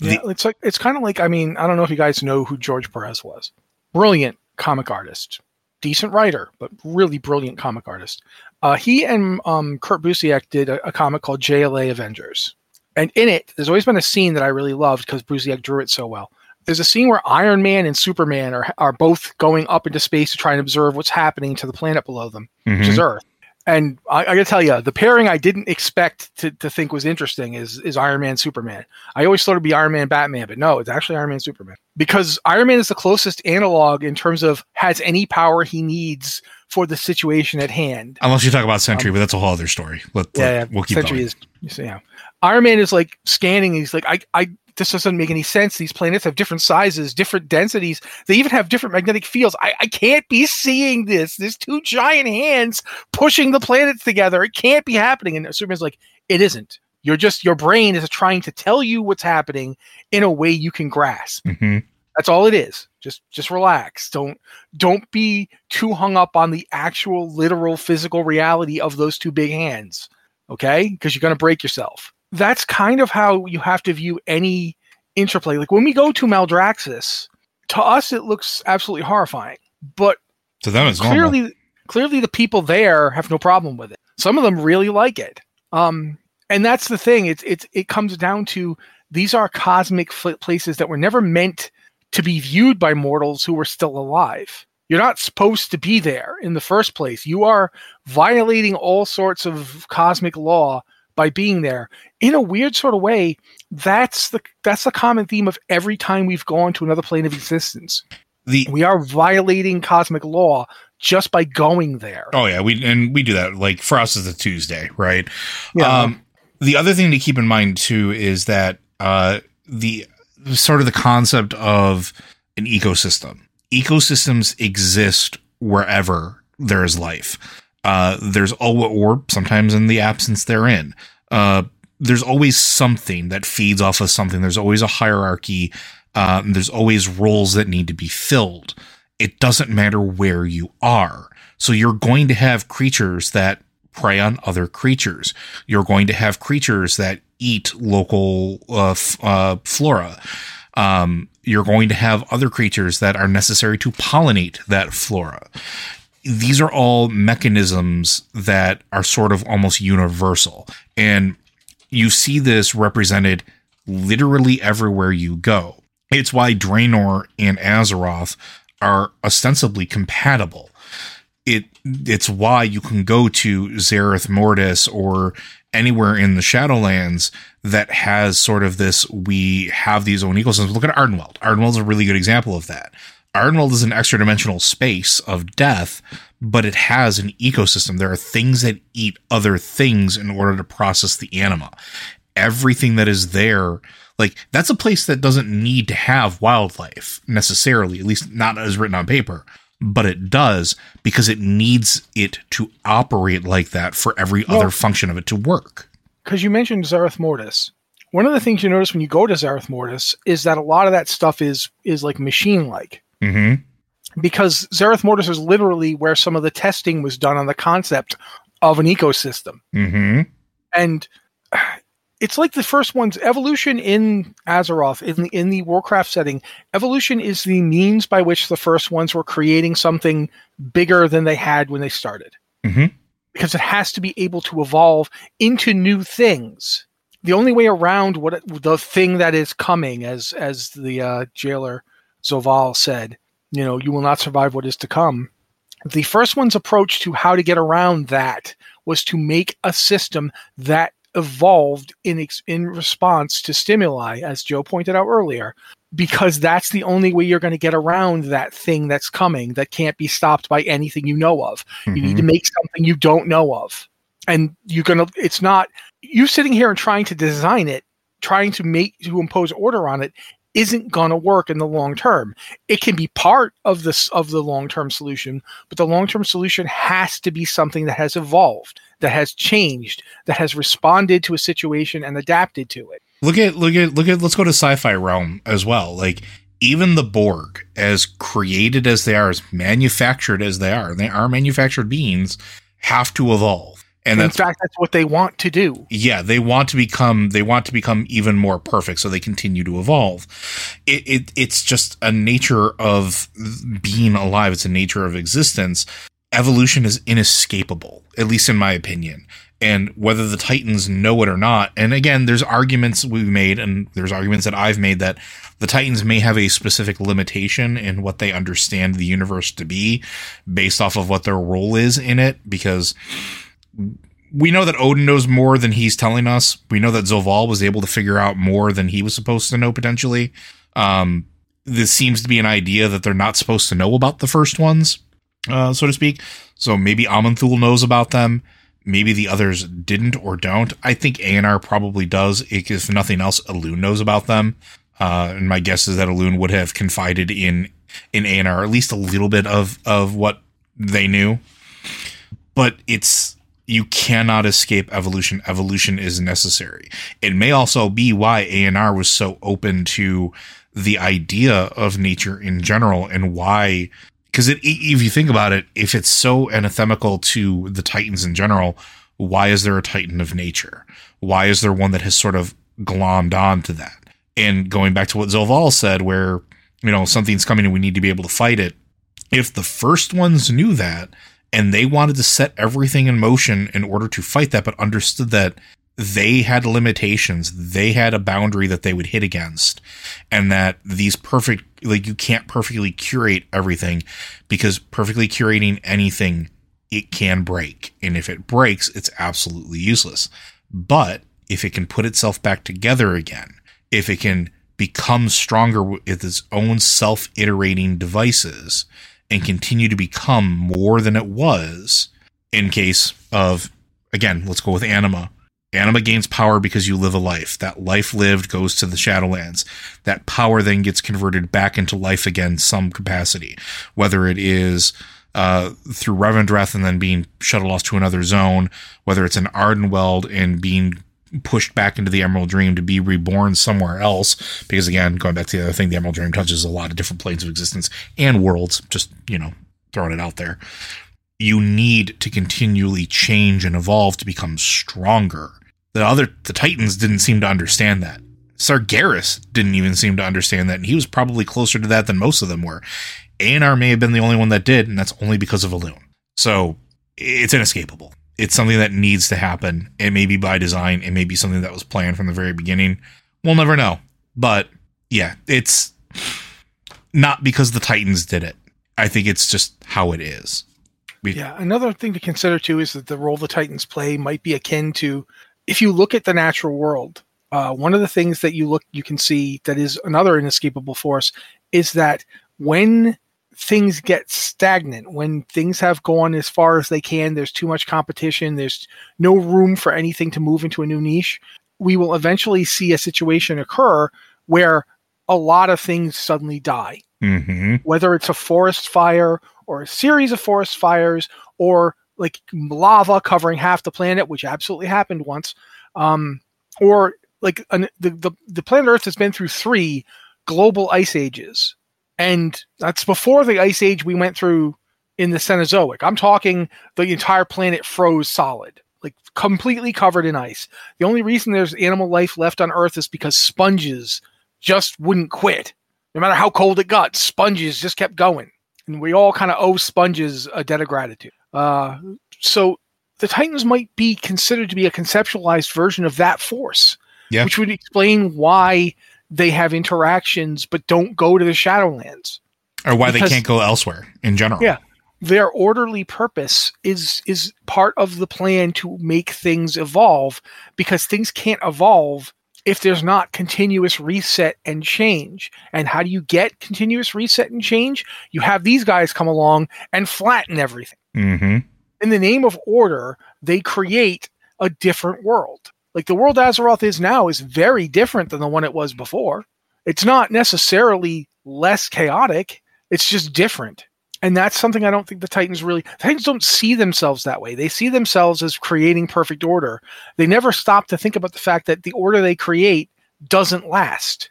Yeah, it's like it's kind of like i mean i don't know if you guys know who george perez was. Brilliant comic artist decent writer, but really brilliant comic artist. Uh, he and um, Kurt Busiek did a, a, comic called JLA Avengers. And in it, there's always been a scene that I really loved because Busiek drew it so well. There's a scene where Iron Man and Superman are, are both going up into space to try and observe what's happening to the planet below them, mm-hmm. which is mm-hmm. Earth. And I, I got to tell you, the pairing I didn't expect to, to think was interesting is is Iron Man Superman. I always thought it'd be Iron Man Batman, but no, it's actually Iron Man Superman because Iron Man is the closest analog in terms of has any power he needs for the situation at hand. Unless you talk about Sentry, um, but that's a whole other story. Let, yeah, let, we'll keep Sentry going. is yeah. Iron Man is like scanning. He's like, I, I this doesn't make any sense. These planets have different sizes, different densities. They even have different magnetic fields. I, I can't be seeing this. There's two giant hands pushing the planets together. It can't be happening. And Superman's like, it isn't. You're just your brain is trying to tell you what's happening in a way you can grasp. Mm-hmm. That's all it is. Just just relax. Don't don't be too hung up on the actual literal physical reality of those two big hands. Okay? Because you're going to break yourself that's kind of how you have to view any interplay. Like when we go to Maldraxxus, to us it looks absolutely horrifying, but to them it's clearly normal. clearly the people there have no problem with it. Some of them really like it. Um, and that's the thing. It's it's it comes down to these are cosmic places that were never meant to be viewed by mortals who were still alive. You're not supposed to be there in the first place. You are violating all sorts of cosmic law by being there. In a weird sort of way that's the that's the common theme of every time we've gone to another plane of existence. The we are violating cosmic law just by going there. Oh yeah we and we do that like for us is a tuesday right? Yeah. um the other thing to keep in mind too is that uh the sort of the concept of an ecosystem. Ecosystems exist wherever there is life uh, there's all, or sometimes in the absence therein. Uh, there's always something that feeds off of something. There's always a hierarchy. Uh, there's always roles that need to be filled. It doesn't matter where you are. So you're going to have creatures that prey on other creatures. You're going to have creatures that eat local uh, f- uh, flora. Um, you're going to have other creatures that are necessary to pollinate that flora these are all mechanisms that are sort of almost universal. And you see this represented literally everywhere you go. It's why Draenor and Azeroth are ostensibly compatible. It it's why you can go to Zereth Mortis or anywhere in the Shadowlands that has sort of this we have these own ecosystems. Look at. Ardenweald is a really good example of that. Ardenweald is an extra dimensional space of death, but it has an ecosystem. There are things that eat other things in order to process the anima. Everything that is there, like that's a place that doesn't need to have wildlife necessarily, at least not as written on paper, but it does because it needs it to operate like that for every well, other function of it to work. Because you mentioned Zereth Mortis. One of the things you notice when you go to Zereth Mortis is that a lot of that stuff is is like machine like Mm-hmm. Because Zereth Mortis is literally where some of the testing was done on the concept of an ecosystem. Mm-hmm. And (sighs) it's like the first one's evolution in Azeroth, in the, in the Warcraft setting. Evolution is the means by which the first ones were creating something bigger than they had when they started. Mm-hmm. Because it has to be able to evolve into new things. The only way around what the thing that is coming, as as the uh, jailer Zovaal said, you know, you will not survive what is to come. The first one's approach to how to get around that was to make a system that evolved in ex- in response to stimuli, as Joe pointed out earlier, because that's the only way you're going to get around that thing that's coming that can't be stopped by anything you know of. You need to mm-hmm. make something you don't know of, and you're gonna. It's not you sitting here and trying to design it, trying to make to impose order on it isn't going to work in the long term. It can be part of this of the long term solution, but the long term solution has to be something that has evolved, that has changed, that has responded to a situation and adapted to it. Look at look at look at let's go to sci-fi realm as well. Like even the Borg, as created as they are, as manufactured as they are, they are manufactured beings, have to evolve. And in fact, that's what they want to do. yeah, they want to become they want to become even more perfect, so they continue to evolve. It, it it's just a nature of being alive. It's a nature of existence. Evolution is inescapable, at least in my opinion. And whether the Titans know it or not, and again, there's arguments we've made, and there's arguments that I've made that the Titans may have a specific limitation in what they understand the universe to be based off of what their role is in it, because we know that Odyn knows more than he's telling us. We know that Zovaal was able to figure out more than he was supposed to know potentially. Um, this seems to be an idea that they're not supposed to know about the first ones, uh, so to speak. So maybe Aman'Thul knows about them. Maybe the others didn't or don't. I think Eonar probably does. If nothing else, Elune knows about them. Uh, and my guess is that Elune would have confided in in Eonar at least a little bit of of what they knew. But it's you cannot escape evolution. Evolution is necessary. It may also be why Eonar was so open to the idea of nature in general and why because if you think about it, if it's so anathemical to the Titans in general, why is there a Titan of nature? Why is there one that has sort of glommed on to that? And going back to what Zovaal said, where, you know, something's coming and we need to be able to fight it. If the first ones knew that and they wanted to set everything in motion in order to fight that, but understood that they had limitations. They had a boundary that they would hit against, and that these perfect, like, you can't perfectly curate everything because perfectly curating anything, it can break. And if it breaks, it's absolutely useless. But if it can put itself back together again, if it can become stronger with its own self iterating devices and continue to become more than it was in case of, again, let's go with anima. Anima gains power because you live a life. That life lived goes to the Shadowlands. That power then gets converted back into life again, some capacity, whether it is uh, through Revendreth and then being shuttled off to another zone, whether it's an Ardenweald and being pushed back into the Emerald Dream to be reborn somewhere else. Because again, going back to the other thing, the Emerald Dream touches a lot of different planes of existence and worlds. Just you know, throwing it out there. You need to continually change and evolve to become stronger. The other, the Titans didn't seem to understand that. Sargeras didn't even seem to understand that, and he was probably closer to that than most of them were. Eonar may have been the only one that did, and that's only because of Elune. So it's inescapable. It's something that needs to happen. It may be by design. It may be something that was planned from the very beginning. We'll never know. But yeah, it's not because the Titans did it. I think it's just how it is. We, Yeah, another thing to consider too is that the role the Titans play might be akin to if you look at the natural world. Uh, one of the things that you look you can see that is another inescapable force is that when things get stagnant, when things have gone as far as they can, there's too much competition, there's no room for anything to move into a new niche, we will eventually see a situation occur where a lot of things suddenly die. Hmm whether it's a forest fire or a series of forest fires or like lava covering half the planet, which absolutely happened once, um, or like an, the, the the planet Earth has been through three global ice ages, and that's before the ice age we went through in the Cenozoic. I'm talking the entire planet froze solid, like completely covered in ice. The only reason there's animal life left on Earth is because sponges just wouldn't quit no matter how cold it got, sponges just kept going. And we all kind of owe sponges a debt of gratitude. Uh, so the Titans might be considered to be a conceptualized version of that force, Yeah. which would explain why they have interactions but don't go to the Shadowlands. or why Because- they can't go elsewhere in general. Yeah. Their orderly purpose is is part of the plan to make things evolve because things can't evolve if there's not continuous reset and change. And how do you get continuous reset and change? You have these guys come along and flatten everything. Mm-hmm. in the name of order, they create a different world. Like the world Azeroth is now is very different than the one it was before. It's not necessarily less chaotic, it's just different. And that's something I don't think the Titans really Titans don't see themselves that way. They see themselves as creating perfect order. They never stop to think about the fact that the order they create doesn't last.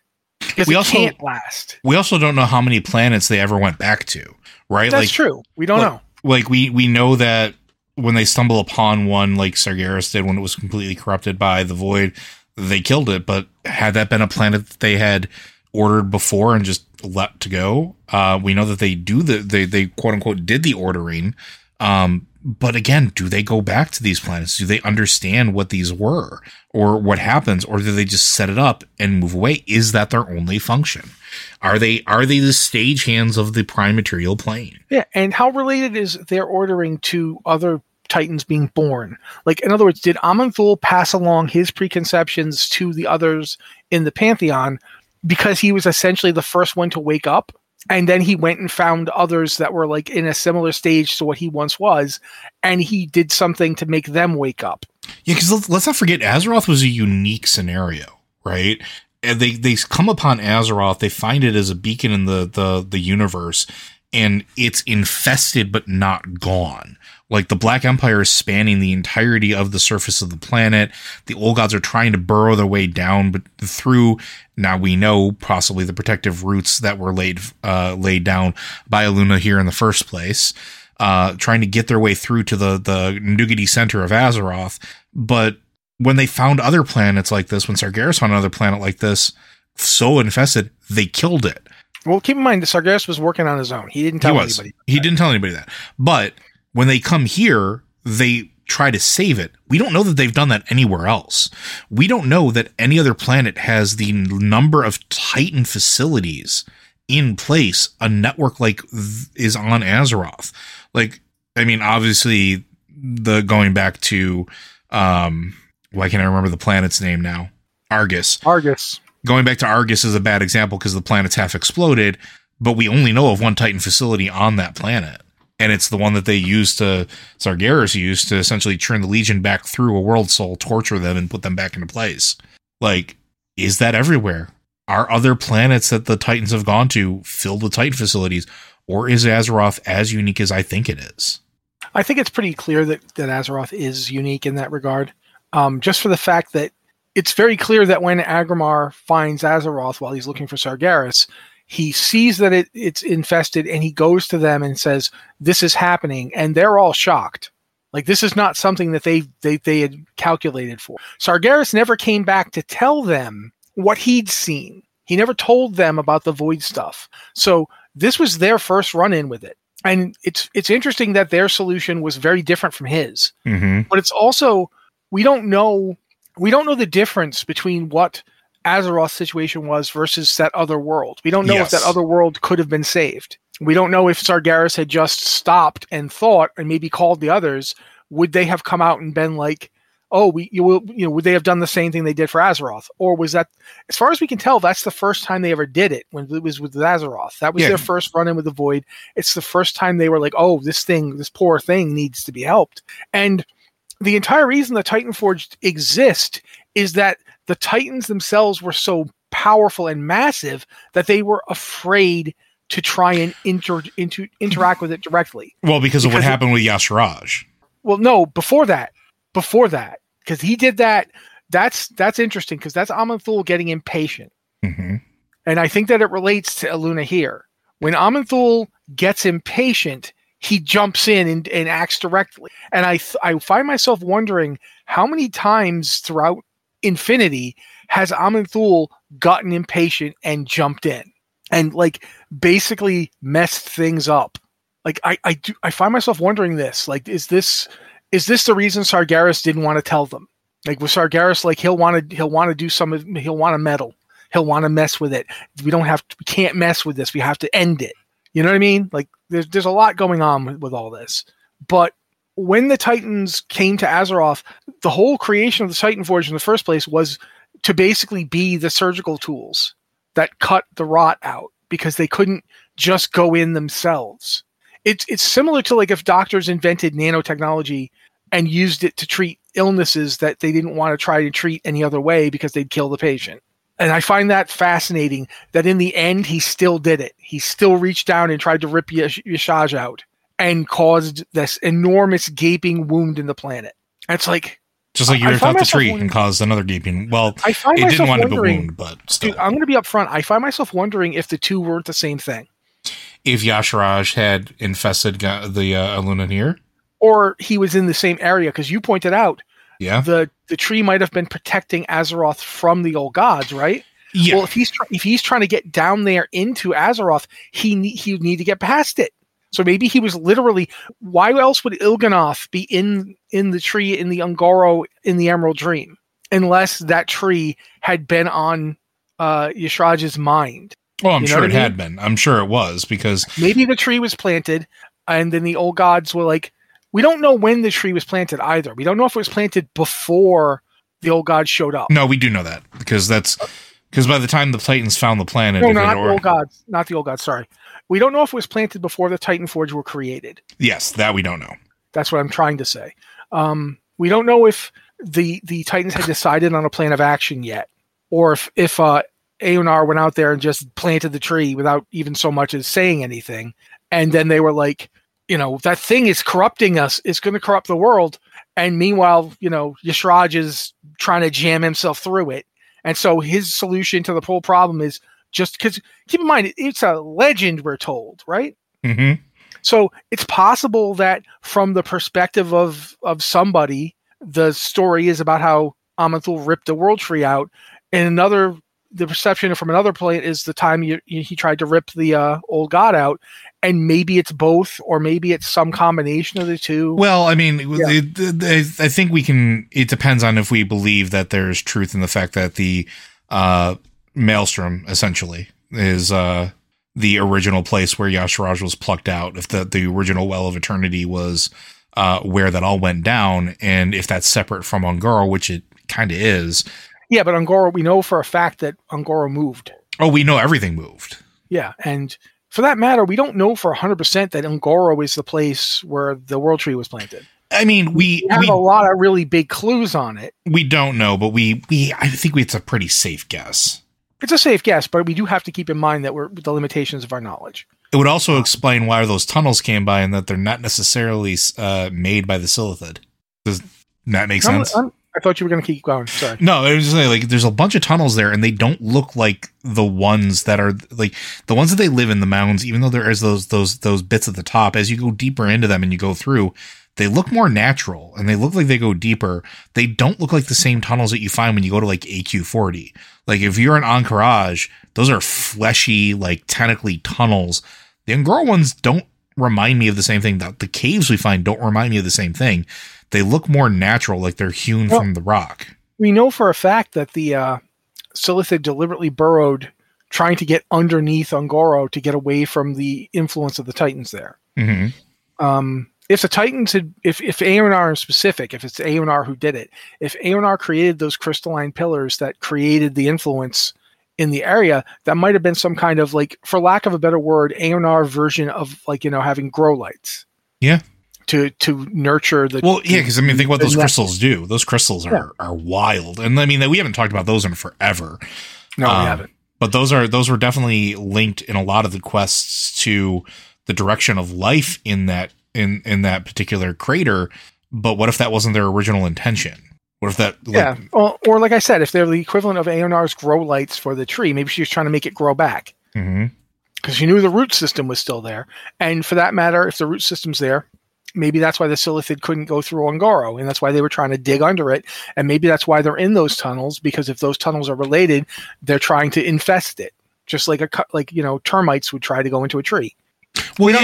We it also- can't last. We also don't know how many planets they ever went back to, right? That's like, true. We don't like- know. Like we we know that when they stumble upon one, like Sargeras did when it was completely corrupted by the void, they killed it. But had that been a planet that they had ordered before and just let to go, uh, we know that they do the they they quote unquote did the ordering. Um, but again, do they go back to these planets? Do they understand what these were or what happens, or do they just set it up and move away? Is that their only function? Are they are they the stage hands of the prime material plane? Yeah, and how related is their ordering to other Titans being born? Like, in other words, did Aman'Thul pass along his preconceptions to the others in the Pantheon because he was essentially the first one to wake up? And then he went and found others that were like in a similar stage to what he once was, and he did something to make them wake up. Yeah, because let's, let's not forget Azeroth was a unique scenario, right? And they they come upon Azeroth, they find it as a beacon in the the the universe, and it's infested but not gone. Like the Black Empire is spanning the entirety of the surface of the planet. The old gods are trying to burrow their way down, but through now we know possibly the protective roots that were laid uh, laid down by Aluna here in the first place uh, trying to get their way through to the the nougaty center of Azeroth. But when they found other planets like this, when Sargeras found another planet like this, so infested, they killed it. Well, keep in mind that Sargeras was working on his own. He didn't tell he anybody. He didn't tell anybody that. But when they come here, they try to save it. We don't know that they've done that anywhere else. We don't know that any other planet has the number of Titan facilities in place. A network like th- is on Azeroth. Like, I mean, obviously, the going back to, um, why can't I remember the planet's name now? Argus Argus. going back to Argus is a bad example because the planet's half exploded, but we only know of one Titan facility on that planet. And it's the one that they used to, Sargeras used to essentially turn the Legion back through a world soul, torture them, and put them back into place. Like, is that everywhere? Are other planets that the Titans have gone to filled with Titan facilities? Or is Azeroth as unique as I think it is? I think it's pretty clear that, that Azeroth is unique in that regard. Um, just for the fact that it's very clear that when Aggramar finds Azeroth while he's looking for Sargeras, he sees that it, it's infested and he goes to them and says, This is happening. And they're all shocked. Like this is not something that they, they they had calculated for. Sargeras never came back to tell them what he'd seen. He never told them about the void stuff. So this was their first run in with it. And it's it's interesting that their solution was very different from his. Mm-hmm. But it's also we don't know we don't know the difference between what Azeroth's situation was versus that other world. We don't know Yes. if that other world could have been saved. We don't know if Sargeras had just stopped and thought and maybe called the others. Would they have come out and been like, "Oh, we you will you know would they have done the same thing they did for Azeroth?" Or was that, as far as we can tell, that's the first time they ever did it when it was with Azeroth. That was Yeah. their first run in with the Void. It's the first time they were like, "Oh, this thing, this poor thing needs to be helped." And the entire reason the Titan Forge exist is that the Titans themselves were so powerful and massive that they were afraid to try and inter, into, interact with it directly. Well, because, of what it- happened with Y'Shaarj. Well, no, before that, before that, because he did that. That's that's interesting because that's Aman'Thul getting impatient, Mm-hmm. and I think that it relates to Aluna here. When Aman'Thul gets impatient, he jumps in and, and acts directly, and I th- I find myself wondering how many times throughout Infinity has Aman'Thul gotten impatient and jumped in and like basically messed things up. Like I I do I find myself wondering this. Like is this is this the reason Sargeras didn't want to tell them? Like with Sargeras, like he'll want to he'll want to do some he'll want to meddle. He'll want to mess with it. We don't have to, we can't mess with this. We have to end it. You know what I mean? Like there's there's a lot going on with, with all this. But when the Titans came to Azeroth, the whole creation of the Titan Forge in the first place was to basically be the surgical tools that cut the rot out because they couldn't just go in themselves. It's it's similar to like if doctors invented nanotechnology and used it to treat illnesses that they didn't want to try to treat any other way because they'd kill the patient. And I find that fascinating that in the end he still did it. He still reached down and tried to rip Yash- Y'Shaarj out and caused this enormous gaping wound in the planet. It's like Just like you ripped out the tree wondering- and caused another gaping. Well, I find it didn't up a wondering, wound, but still. dude, I'm going to be upfront. I find myself wondering if the two weren't the same thing, if Y'Shaarj had infested the uh, Alunaneer, or he was in the same area because you pointed out yeah, the the tree might have been protecting Azeroth from the old gods, right? yeah, Well, if he's try- if he's trying to get down there into Azeroth, he ne- he would need to get past it. So maybe he was literally. Why else would Il'gynoth be in in the tree in the Un'Goro in the Emerald Dream, unless that tree had been on uh, Y'Shaarj's mind? well, I'm you know sure it I had been. I'm sure it was because Maybe the tree was planted, and then the old gods were like, we don't know when the tree was planted either. We don't know if it was planted before the old gods showed up. no, we do know that because that's because by the time the Titans found the planet, No, not the old gods. Not the old gods. Sorry, we don't know if it was planted before the Titan Forge were created. yes, that we don't know. That's what I'm trying to say. Um, we don't know if the the Titans had decided on a plan of action yet, or if if uh, Eonar went out there and just planted the tree without even so much as saying anything, and then they were like, you know, that thing is corrupting us. It's going to corrupt the world. And meanwhile, you know, Y'Shaarj is trying to jam himself through it, and so his solution to the whole problem is just because. Keep in mind, it's a legend. We're told, right? hmm So it's possible that from the perspective of of somebody, the story is about how Aman'Thul ripped the world tree out, and another the perception from another planet is the time you, you, he tried to rip the uh, old god out, and maybe it's both, or maybe it's some combination of the two. Well, I mean, Yeah. it- it- I think we can. It depends on if we believe that there's truth in the fact that the uh, maelstrom essentially is uh, the original place where Y'Shaarj was plucked out. If the the original well of eternity was uh, where that all went down, and if that's separate from Un'Goro, which it kind of is. Yeah, but Un'Goro, we know for a fact that Un'Goro moved. Oh, we know everything moved. Yeah, and for that matter, we don't know for hundred percent that Un'Goro is the place where the world tree was planted. I mean, we We have we, a lot of really big clues on it. we don't know, but we we I think it's a pretty safe guess. It's a safe guess, but we do have to keep in mind that we're the limitations of our knowledge. It would also explain why those tunnels came by and that they're not necessarily uh, made by the Silithid. Does that make sense? I thought you were going to keep going. Sorry. no, it was just like, like there's a bunch of tunnels there, and they don't look like the ones that are like the ones that they live in the mountains. Even though there is those those those bits at the top, as you go deeper into them and you go through, they look more natural and they look like they go deeper. They don't look like the same tunnels that you find when you go to like AQ40. Like if you're in Ahn'Qiraj, those are fleshy, like tentacly tunnels. The Un'Goro ones don't remind me of the same thing. The, the caves we find don't remind me of the same thing. They look more natural, like they're hewn Well- from the rock. We know for a fact that the uh, Silithid deliberately burrowed, trying to get underneath Un'Goro to get away from the influence of the Titans there. hmm Um, if the Titans had, if if Eonar in specific, if it's Eonar who did it, if Eonar created those crystalline pillars that created the influence in the area, that might have been some kind of like, for lack of a better word, Eonar version of like you know having grow lights. Yeah. To to nurture the Well, yeah, because I mean, think what those crystals do. Those crystals are are wild, and I mean, we haven't talked about those in forever. no, um, we haven't. But those are those were definitely linked in a lot of the quests to the direction of life in that in in that particular crater. But what if that wasn't their original intention? What if that? Like, yeah, or, or like I said, if they're the equivalent of Eonar's grow lights for the tree, maybe she was trying to make it grow back because she knew the root system was still there. And for that matter, if the root system's there, maybe that's why the Silithid couldn't go through Un'Goro, and that's why they were trying to dig under it. And maybe that's why they're in those tunnels because if those tunnels are related, they're trying to infest it, just like a like you know termites would try to go into a tree. Well, don't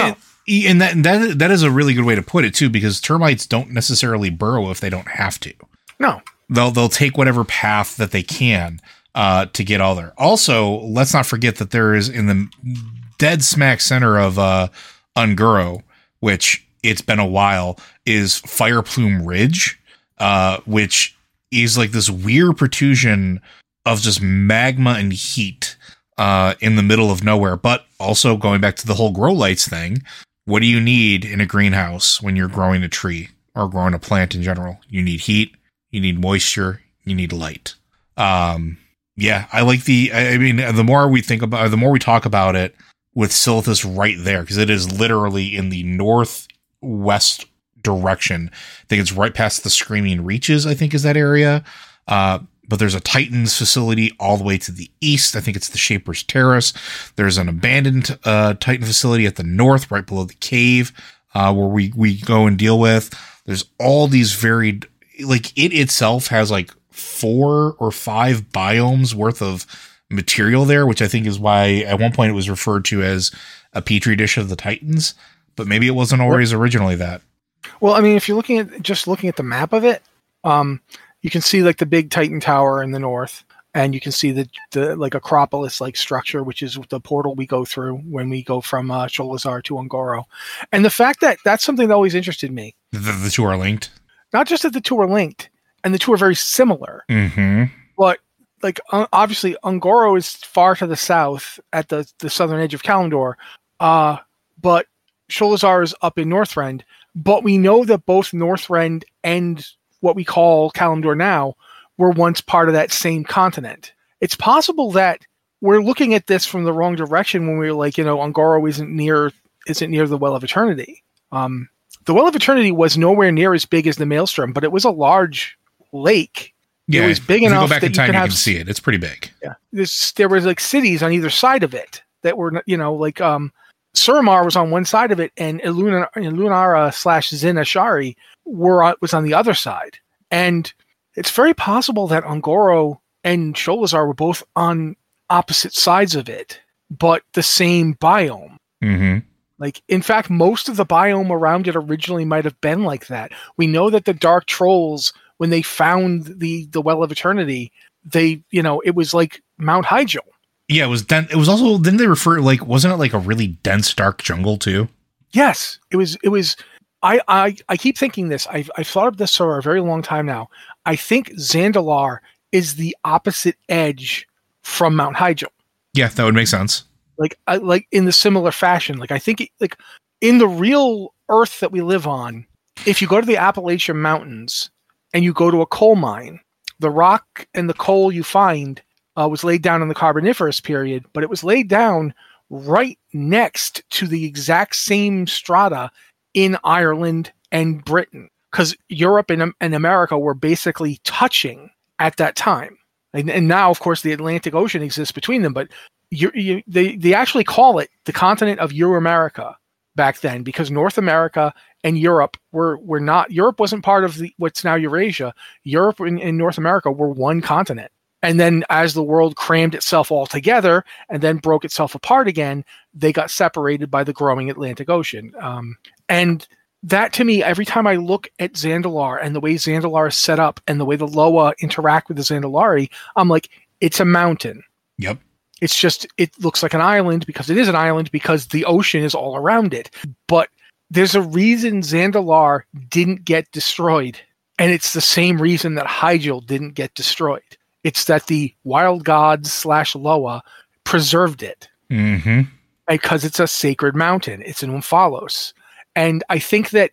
yeah, know. and that that that is a really good way to put it too, because termites don't necessarily burrow if they don't have to. No, they'll they'll take whatever path that they can uh, to get all there. Also, let's not forget that there is in the dead smack center of uh Un'Goro, which it's been a while, is Fireplume Ridge, uh, which is like this weird protrusion of just magma and heat uh, in the middle of nowhere. But also going back to the whole grow lights thing, what do you need in a greenhouse when you're growing a tree or growing a plant in general? You need heat, you need moisture, you need light. Um, yeah, I like the. I mean, the more we think about, the more we talk about it with Silithus right there, because it is literally in the northwest direction. I think it's right past the Screaming Reaches. I think is that area. Uh, but there's a Titans facility all the way to the east. I think it's the Shaper's Terrace. There's an abandoned uh, Titan facility at the north, right below the cave, uh, where we we go and deal with. There's all these varied, like it itself has like four or five biomes worth of material there, which I think is why at one point it was referred to as a petri dish of the Titans. But maybe it wasn't always originally that. Well, I mean, if you're looking at just looking at the map of it, um, you can see like the big Titan Tower in the north, and you can see the the like Acropolis like structure, which is the portal we go through when we go from uh, Sholazar to Un'Goro. And the fact that that's something that always interested me. The, the two are linked. Not just that the two are linked, and the two are very similar, Mm-hmm. but like uh, obviously Un'Goro is far to the south at the the southern edge of Kalimdor, uh, but Sholazar is up in Northrend. But we know that both Northrend and what we call Kalimdor now were once part of that same continent. It's possible that we're looking at this from the wrong direction when we're like, you know, Un'Goro isn't near isn't near the Well of Eternity. Um, the Well of Eternity was nowhere near as big as the Maelstrom, but it was a large lake. Yeah, it was big enough you go back that in you time, could you have can see it. It's pretty big. yeah. There was like cities on either side of it that were, you know, like um, Suramar was on one side of it, and Iluna, Ilunara slash Zin-Azshari were on, was on the other side. And it's very possible that Un'Goro and Sholazar were both on opposite sides of it, but the same biome. Mm-hmm. Like, in fact, most of the biome around it originally might have been like that. We know that the Dark Trolls, when they found the the Well of Eternity, they, you know, it was like Mount Hyjal. Yeah, it was. Den- it was also. Didn't they refer like? Wasn't it like a really dense, dark jungle too? Yes, it was. It was. I I, I keep thinking this. I've I've thought of this for a very long time now. I think Zandalar is the opposite edge from Mount Hyjal. Yeah, that would make sense. Like I, like in the similar fashion. Like I think it, like in the real Earth that we live on, if you go to the Appalachian Mountains and you go to a coal mine, the rock and the coal you find uh, was laid down in the Carboniferous period, but it was laid down right next to the exact same strata in Ireland and Britain, because Europe and, and America were basically touching at that time. And, and now, of course, the Atlantic Ocean exists between them, but you, you, they, they actually call it the continent of Euramerica back then because North America and Europe were, were not, Europe wasn't part of the, what's now Eurasia. Europe and, and North America were one continent. And then as the world crammed itself all together and then broke itself apart again, they got separated by the growing Atlantic Ocean. Um, and that to me, every time I look at Zandalar and the way Zandalar is set up and the way the Loa interact with the Zandalari, I'm like, it's a mountain. Yep. It's just, it looks like an island because it is an island because the ocean is all around it. But there's a reason Zandalar didn't get destroyed. And it's the same reason that Hyjal didn't get destroyed. It's that the wild gods slash Loa preserved it Mm-hmm. because it's a sacred mountain. It's in omphalos. And I think that,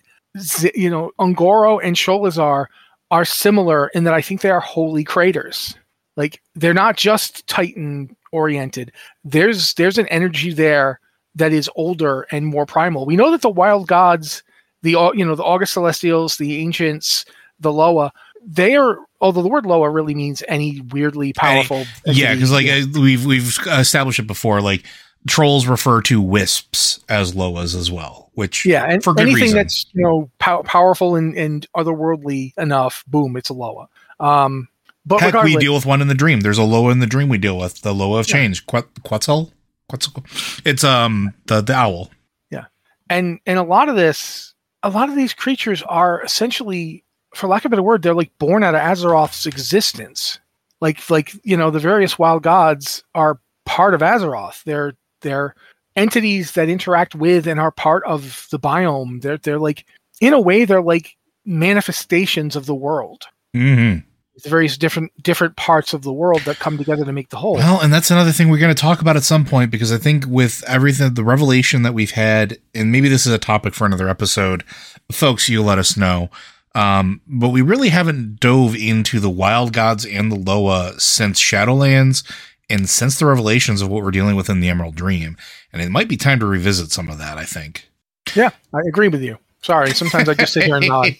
you know, Un'Goro and Sholazar are similar in that I think they are holy craters. Like they're not just Titan oriented. There's there's an energy there that is older and more primal. We know that the wild gods, the you know the August Celestials, the ancients, the Loa, they are. Although the word Loa really means any weirdly powerful. Yeah, because like uh, we've we've established it before. Like trolls refer to wisps as loas as well, which yeah, and for good anything reason. that's you know pow- powerful and, and otherworldly enough, boom, it's a Loa. Um, but Heck, we deal with one in the dream. There's a Loa in the dream we deal with. The Loa of Yeah. change. Quet- Quetzal? Quetzal? It's um the the owl. Yeah, and and a lot of this, a lot of these creatures are essentially, for lack of a better word, they're like born out of Azeroth's existence. Like like you know, the various wild gods are part of Azeroth. They're they're entities that interact with and are part of the biome. They're they're like in a way they're like manifestations of the world. Mm-hmm. The various different different parts of the world that come together to make the whole. Well, and that's another thing we're going to talk about at some point because I think with everything, the revelation that we've had, and maybe this is a topic for another episode, folks, you let us know. Um, but we really haven't dove into the wild gods and the Loa since Shadowlands and since the revelations of what we're dealing with in the Emerald Dream. And it might be time to revisit some of that, I think. Yeah, I agree with you. Sorry, sometimes I just sit here and nod. (laughs)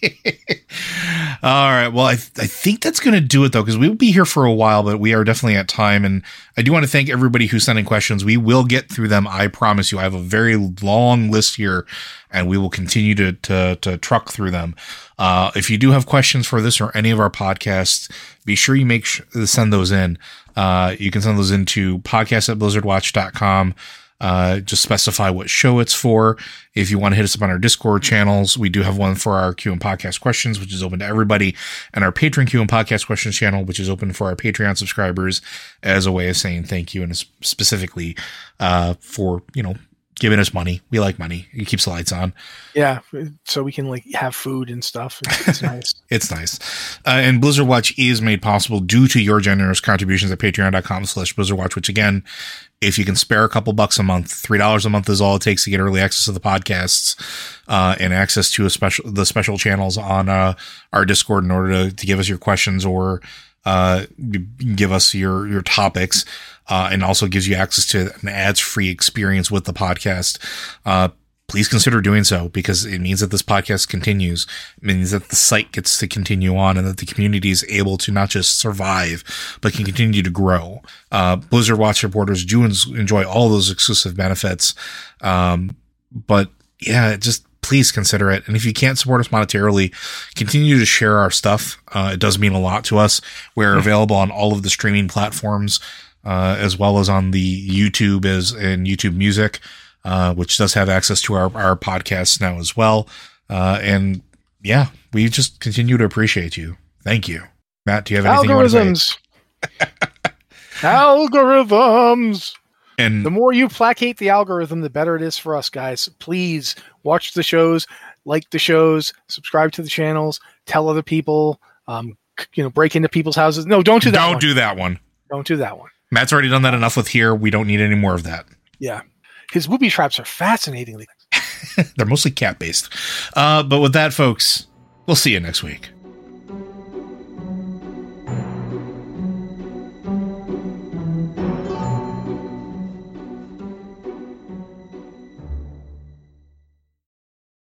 All right. Well, I, th- I think that's going to do it though, because we will be here for a while, but we are definitely at time. And I do want to thank everybody who's sending questions. We will get through them. I promise you. I have a very long list here, and we will continue to to, to truck through them. Uh, if you do have questions for this or any of our podcasts, be sure you make sh- send those in. Uh, you can send those into podcast at blizzardwatch.com. Uh, just specify what show it's for. If you want to hit us up on our Discord channels, we do have one for our Q and podcast questions, which is open to everybody, and our Patreon Q and podcast questions channel, which is open for our Patreon subscribers as a way of saying thank you and specifically uh, for you know giving us money. We like money. It keeps the lights on. Yeah, so we can like have food and stuff. It's, it's (laughs) nice. it's nice. Uh, and Blizzard Watch is made possible due to your generous contributions at patreon.com slash Blizzard Watch, which again, if you can spare a couple bucks a month, three dollars a month is all it takes to get early access to the podcasts, uh, and access to a special, the special channels on, uh, our Discord in order to, to give us your questions or, uh, give us your, your topics uh, and also gives you access to an ads free experience with the podcast. Uh, please consider doing so because it means that this podcast continues. It means that the site gets to continue on and that the community is able to not just survive, but can continue to grow. Uh, Blizzard Watch reporters do enjoy all those exclusive benefits. Um, but yeah, just please consider it. And if you can't support us monetarily, continue to share our stuff. Uh, it does mean a lot to us. We're available on all of the streaming platforms uh, as well as on the YouTube as in YouTube Music, uh, which does have access to our our podcasts now as well. Uh, and yeah, we just continue to appreciate you. Thank you, Matt. Do you have anything to add? Algorithms. (laughs) Algorithms. And the more you placate the algorithm, the better it is for us, guys. Please watch the shows, like the shows, subscribe to the channels, tell other people. Um, you know, break into people's houses. No, don't do that. Don't one. do that one. Don't do that one. Matt's already done that enough with here. We don't need any more of that. Yeah. His booby traps are fascinatingly. (laughs) They're mostly cat based. Uh, but with that, folks, we'll see you next week.